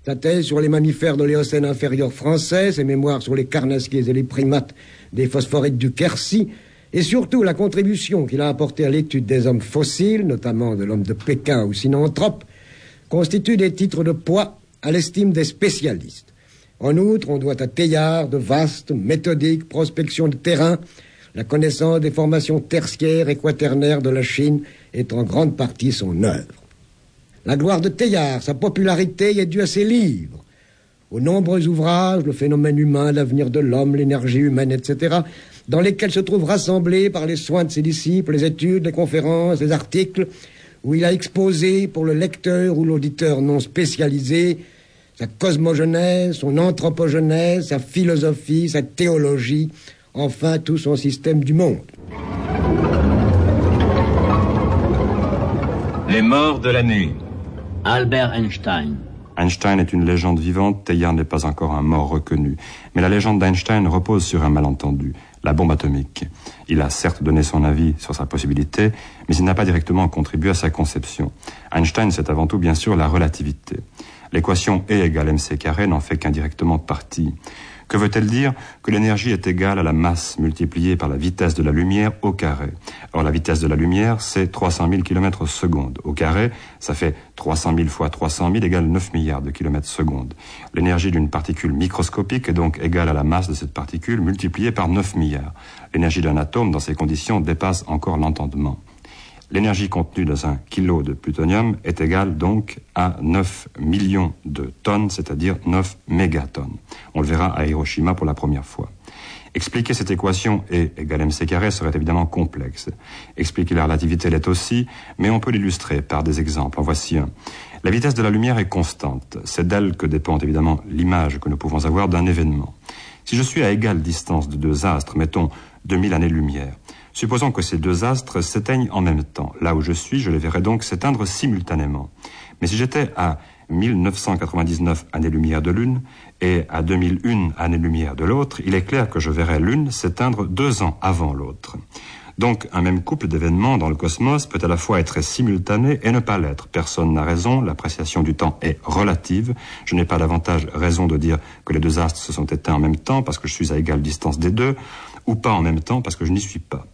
Sa thèse sur les mammifères de l'Éocène inférieur français, ses mémoires sur les carnassiers et les primates des phosphorites du Quercy, et surtout la contribution qu'il a apportée à l'étude des hommes fossiles, notamment de l'homme de Pékin ou Sinanthrope, constituent des titres de poids à l'estime des spécialistes. En outre, on doit à Teilhard de vastes, méthodiques prospections de terrain. La connaissance des formations tertiaires et quaternaires de la Chine est en grande partie son œuvre. La gloire de Teilhard, sa popularité est due à ses livres. Aux nombreux ouvrages, le phénomène humain, l'avenir de l'homme, l'énergie humaine, etc., dans lesquels se trouvent rassemblés par les soins de ses disciples, les études, les conférences, les articles, où il a exposé pour le lecteur ou l'auditeur non spécialisé sa cosmogenèse, son anthropogenèse, sa philosophie, sa théologie, enfin tout son système du monde. Les morts de l'année. Albert Einstein. Einstein est une légende vivante, Teilhard n'est pas encore un mort reconnu. Mais la légende d'Einstein repose sur un malentendu, la bombe atomique. Il a certes donné son avis sur sa possibilité, mais il n'a pas directement contribué à sa conception. Einstein, c'est avant tout bien sûr la relativité. L'équation E égale mc carré n'en fait qu'indirectement partie. Que veut-elle dire Que l'énergie est égale à la masse multipliée par la vitesse de la lumière au carré. Or, la vitesse de la lumière, c'est 300 000 km secondes. Au carré, ça fait 300 000 fois 300 000 égale 9 milliards de kilomètres secondes. L'énergie d'une particule microscopique est donc égale à la masse de cette particule multipliée par 9 milliards. L'énergie d'un atome, dans ces conditions, dépasse encore l'entendement. L'énergie contenue dans un kilo de plutonium est égale donc à 9 millions de tonnes, c'est-à-dire 9 mégatonnes. On le verra à Hiroshima pour la première fois. Expliquer cette équation E égale mc carré serait évidemment complexe. Expliquer la relativité l'est aussi, mais on peut l'illustrer par des exemples. En voici un. La vitesse de la lumière est constante. C'est d'elle que dépend évidemment l'image que nous pouvons avoir d'un événement. Si je suis à égale distance de deux astres, mettons 2000 années-lumière, Supposons que ces deux astres s'éteignent en même temps. Là où je suis, je les verrai donc s'éteindre simultanément. Mais si j'étais à 1999 années-lumière de l'une et à 2001 années-lumière de l'autre, il est clair que je verrai l'une s'éteindre deux ans avant l'autre. Donc, un même couple d'événements dans le cosmos peut à la fois être simultané et ne pas l'être. Personne n'a raison, l'appréciation du temps est relative. Je n'ai pas davantage raison de dire que les deux astres se sont éteints en même temps parce que je suis à égale distance des deux, ou pas en même temps parce que je n'y suis pas.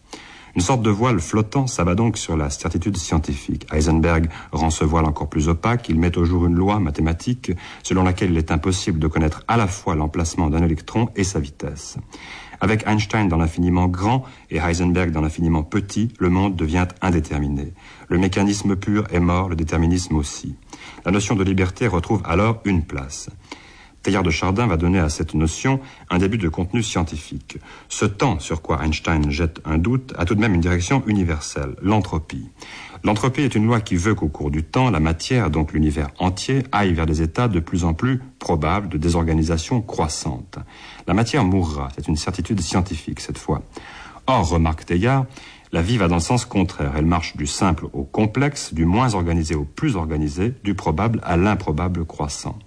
Une sorte de voile flottant s'abat donc sur la certitude scientifique. Heisenberg rend ce voile encore plus opaque. Il met au jour une loi mathématique selon laquelle il est impossible de connaître à la fois l'emplacement d'un électron et sa vitesse. Avec Einstein dans l'infiniment grand et Heisenberg dans l'infiniment petit, le monde devient indéterminé. Le mécanisme pur est mort, le déterminisme aussi. La notion de liberté retrouve alors une place. Teilhard de Chardin va donner à cette notion un début de contenu scientifique. Ce temps sur quoi Einstein jette un doute a tout de même une direction universelle, l'entropie. L'entropie est une loi qui veut qu'au cours du temps, la matière, donc l'univers entier, aille vers des états de plus en plus probables de désorganisation croissante. La matière mourra, c'est une certitude scientifique cette fois. Or, remarque Teilhard, la vie va dans le sens contraire. Elle marche du simple au complexe, du moins organisé au plus organisé, du probable à l'improbable croissant.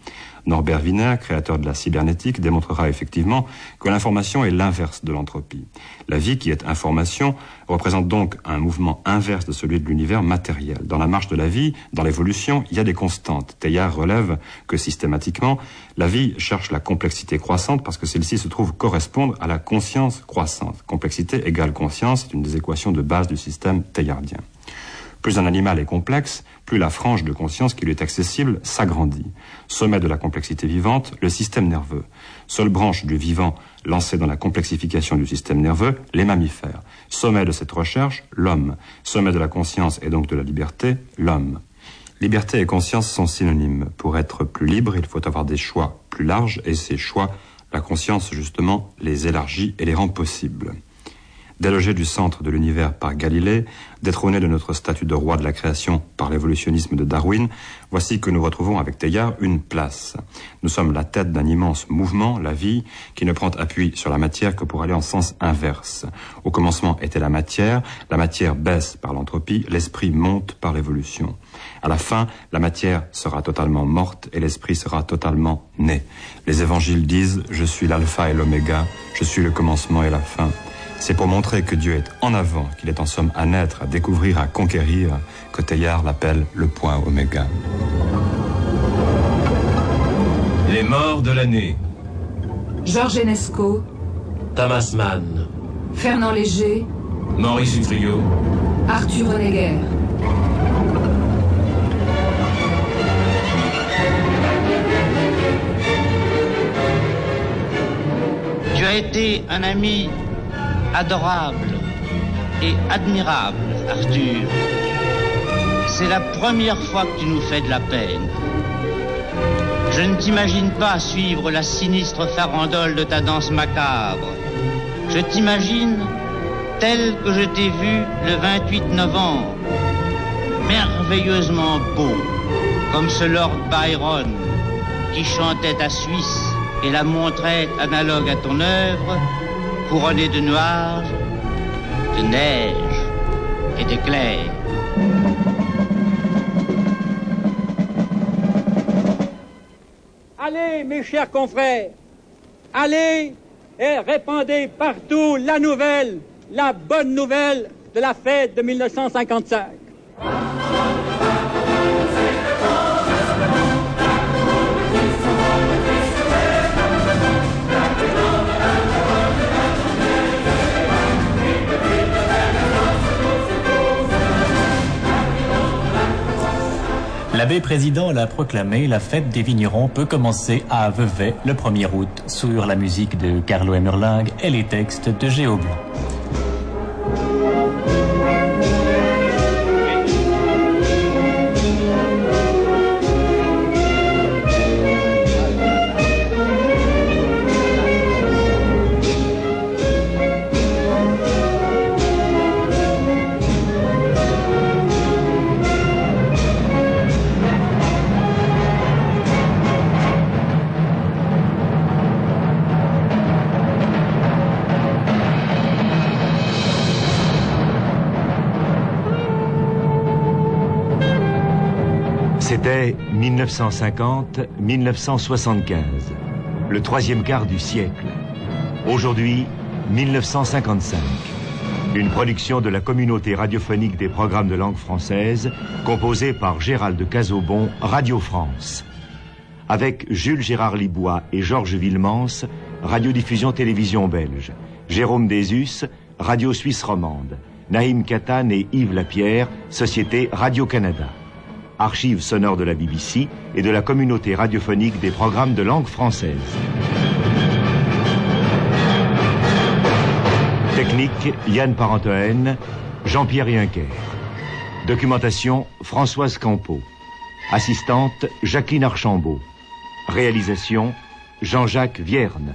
Norbert Wiener, créateur de la cybernétique, démontrera effectivement que l'information est l'inverse de l'entropie. La vie, qui est information, représente donc un mouvement inverse de celui de l'univers matériel. Dans la marche de la vie, dans l'évolution, il y a des constantes. Teilhard relève que systématiquement, la vie cherche la complexité croissante parce que celle-ci se trouve correspondre à la conscience croissante. Complexité égale conscience, c'est une des équations de base du système teilhardien. Plus un animal est complexe, plus la frange de conscience qui lui est accessible s'agrandit. Sommet de la complexité vivante, le système nerveux. Seule branche du vivant lancée dans la complexification du système nerveux, les mammifères. Sommet de cette recherche, l'homme. Sommet de la conscience et donc de la liberté, l'homme. Liberté et conscience sont synonymes. Pour être plus libre, il faut avoir des choix plus larges et ces choix, la conscience justement les élargit et les rend possibles délogé du centre de l'univers par Galilée, détrôné de notre statut de roi de la création par l'évolutionnisme de Darwin, voici que nous retrouvons avec Teilhard une place. Nous sommes la tête d'un immense mouvement, la vie, qui ne prend appui sur la matière que pour aller en sens inverse. Au commencement était la matière, la matière baisse par l'entropie, l'esprit monte par l'évolution. À la fin, la matière sera totalement morte et l'esprit sera totalement né. Les évangiles disent, je suis l'alpha et l'oméga, je suis le commencement et la fin. C'est pour montrer que Dieu est en avant, qu'il est en somme à naître, à découvrir, à conquérir, que Teilhard l'appelle le point oméga. Les morts de l'année. Georges Enesco, Thomas Mann, Fernand Léger, Maurice Utrio, Arthur Honegger. Tu as été un ami adorable et admirable, Arthur. C'est la première fois que tu nous fais de la peine. Je ne t'imagine pas suivre la sinistre farandole de ta danse macabre. Je t'imagine tel que je t'ai vu le 28 novembre, merveilleusement beau, comme ce Lord Byron qui chantait ta Suisse et la montrait analogue à ton œuvre, couronné de nuages, de neige et d'éclairs. Allez, mes chers confrères, allez et répandez partout la nouvelle, la bonne nouvelle de la fête de 1955. L'abbé président l'a proclamé, la fête des vignerons peut commencer à Vevey le 1er août. Sur la musique de Carlo Emmerling et les textes de Géo 1950-1975, le troisième quart du siècle. Aujourd'hui, 1955. Une production de la communauté radiophonique des programmes de langue française, composée par Gérald Cazobon, Radio France. Avec Jules Gérard Libois et Georges Villemans, Radiodiffusion Télévision Belge. Jérôme Désus, Radio Suisse Romande. Naïm Katan et Yves Lapierre, Société Radio-Canada archives sonores de la BBC et de la communauté radiophonique des programmes de langue française. Technique, Yann Parentoen, Jean-Pierre Yinquer. Documentation, Françoise Campeau. Assistante, Jacqueline Archambault. Réalisation, Jean-Jacques Vierne.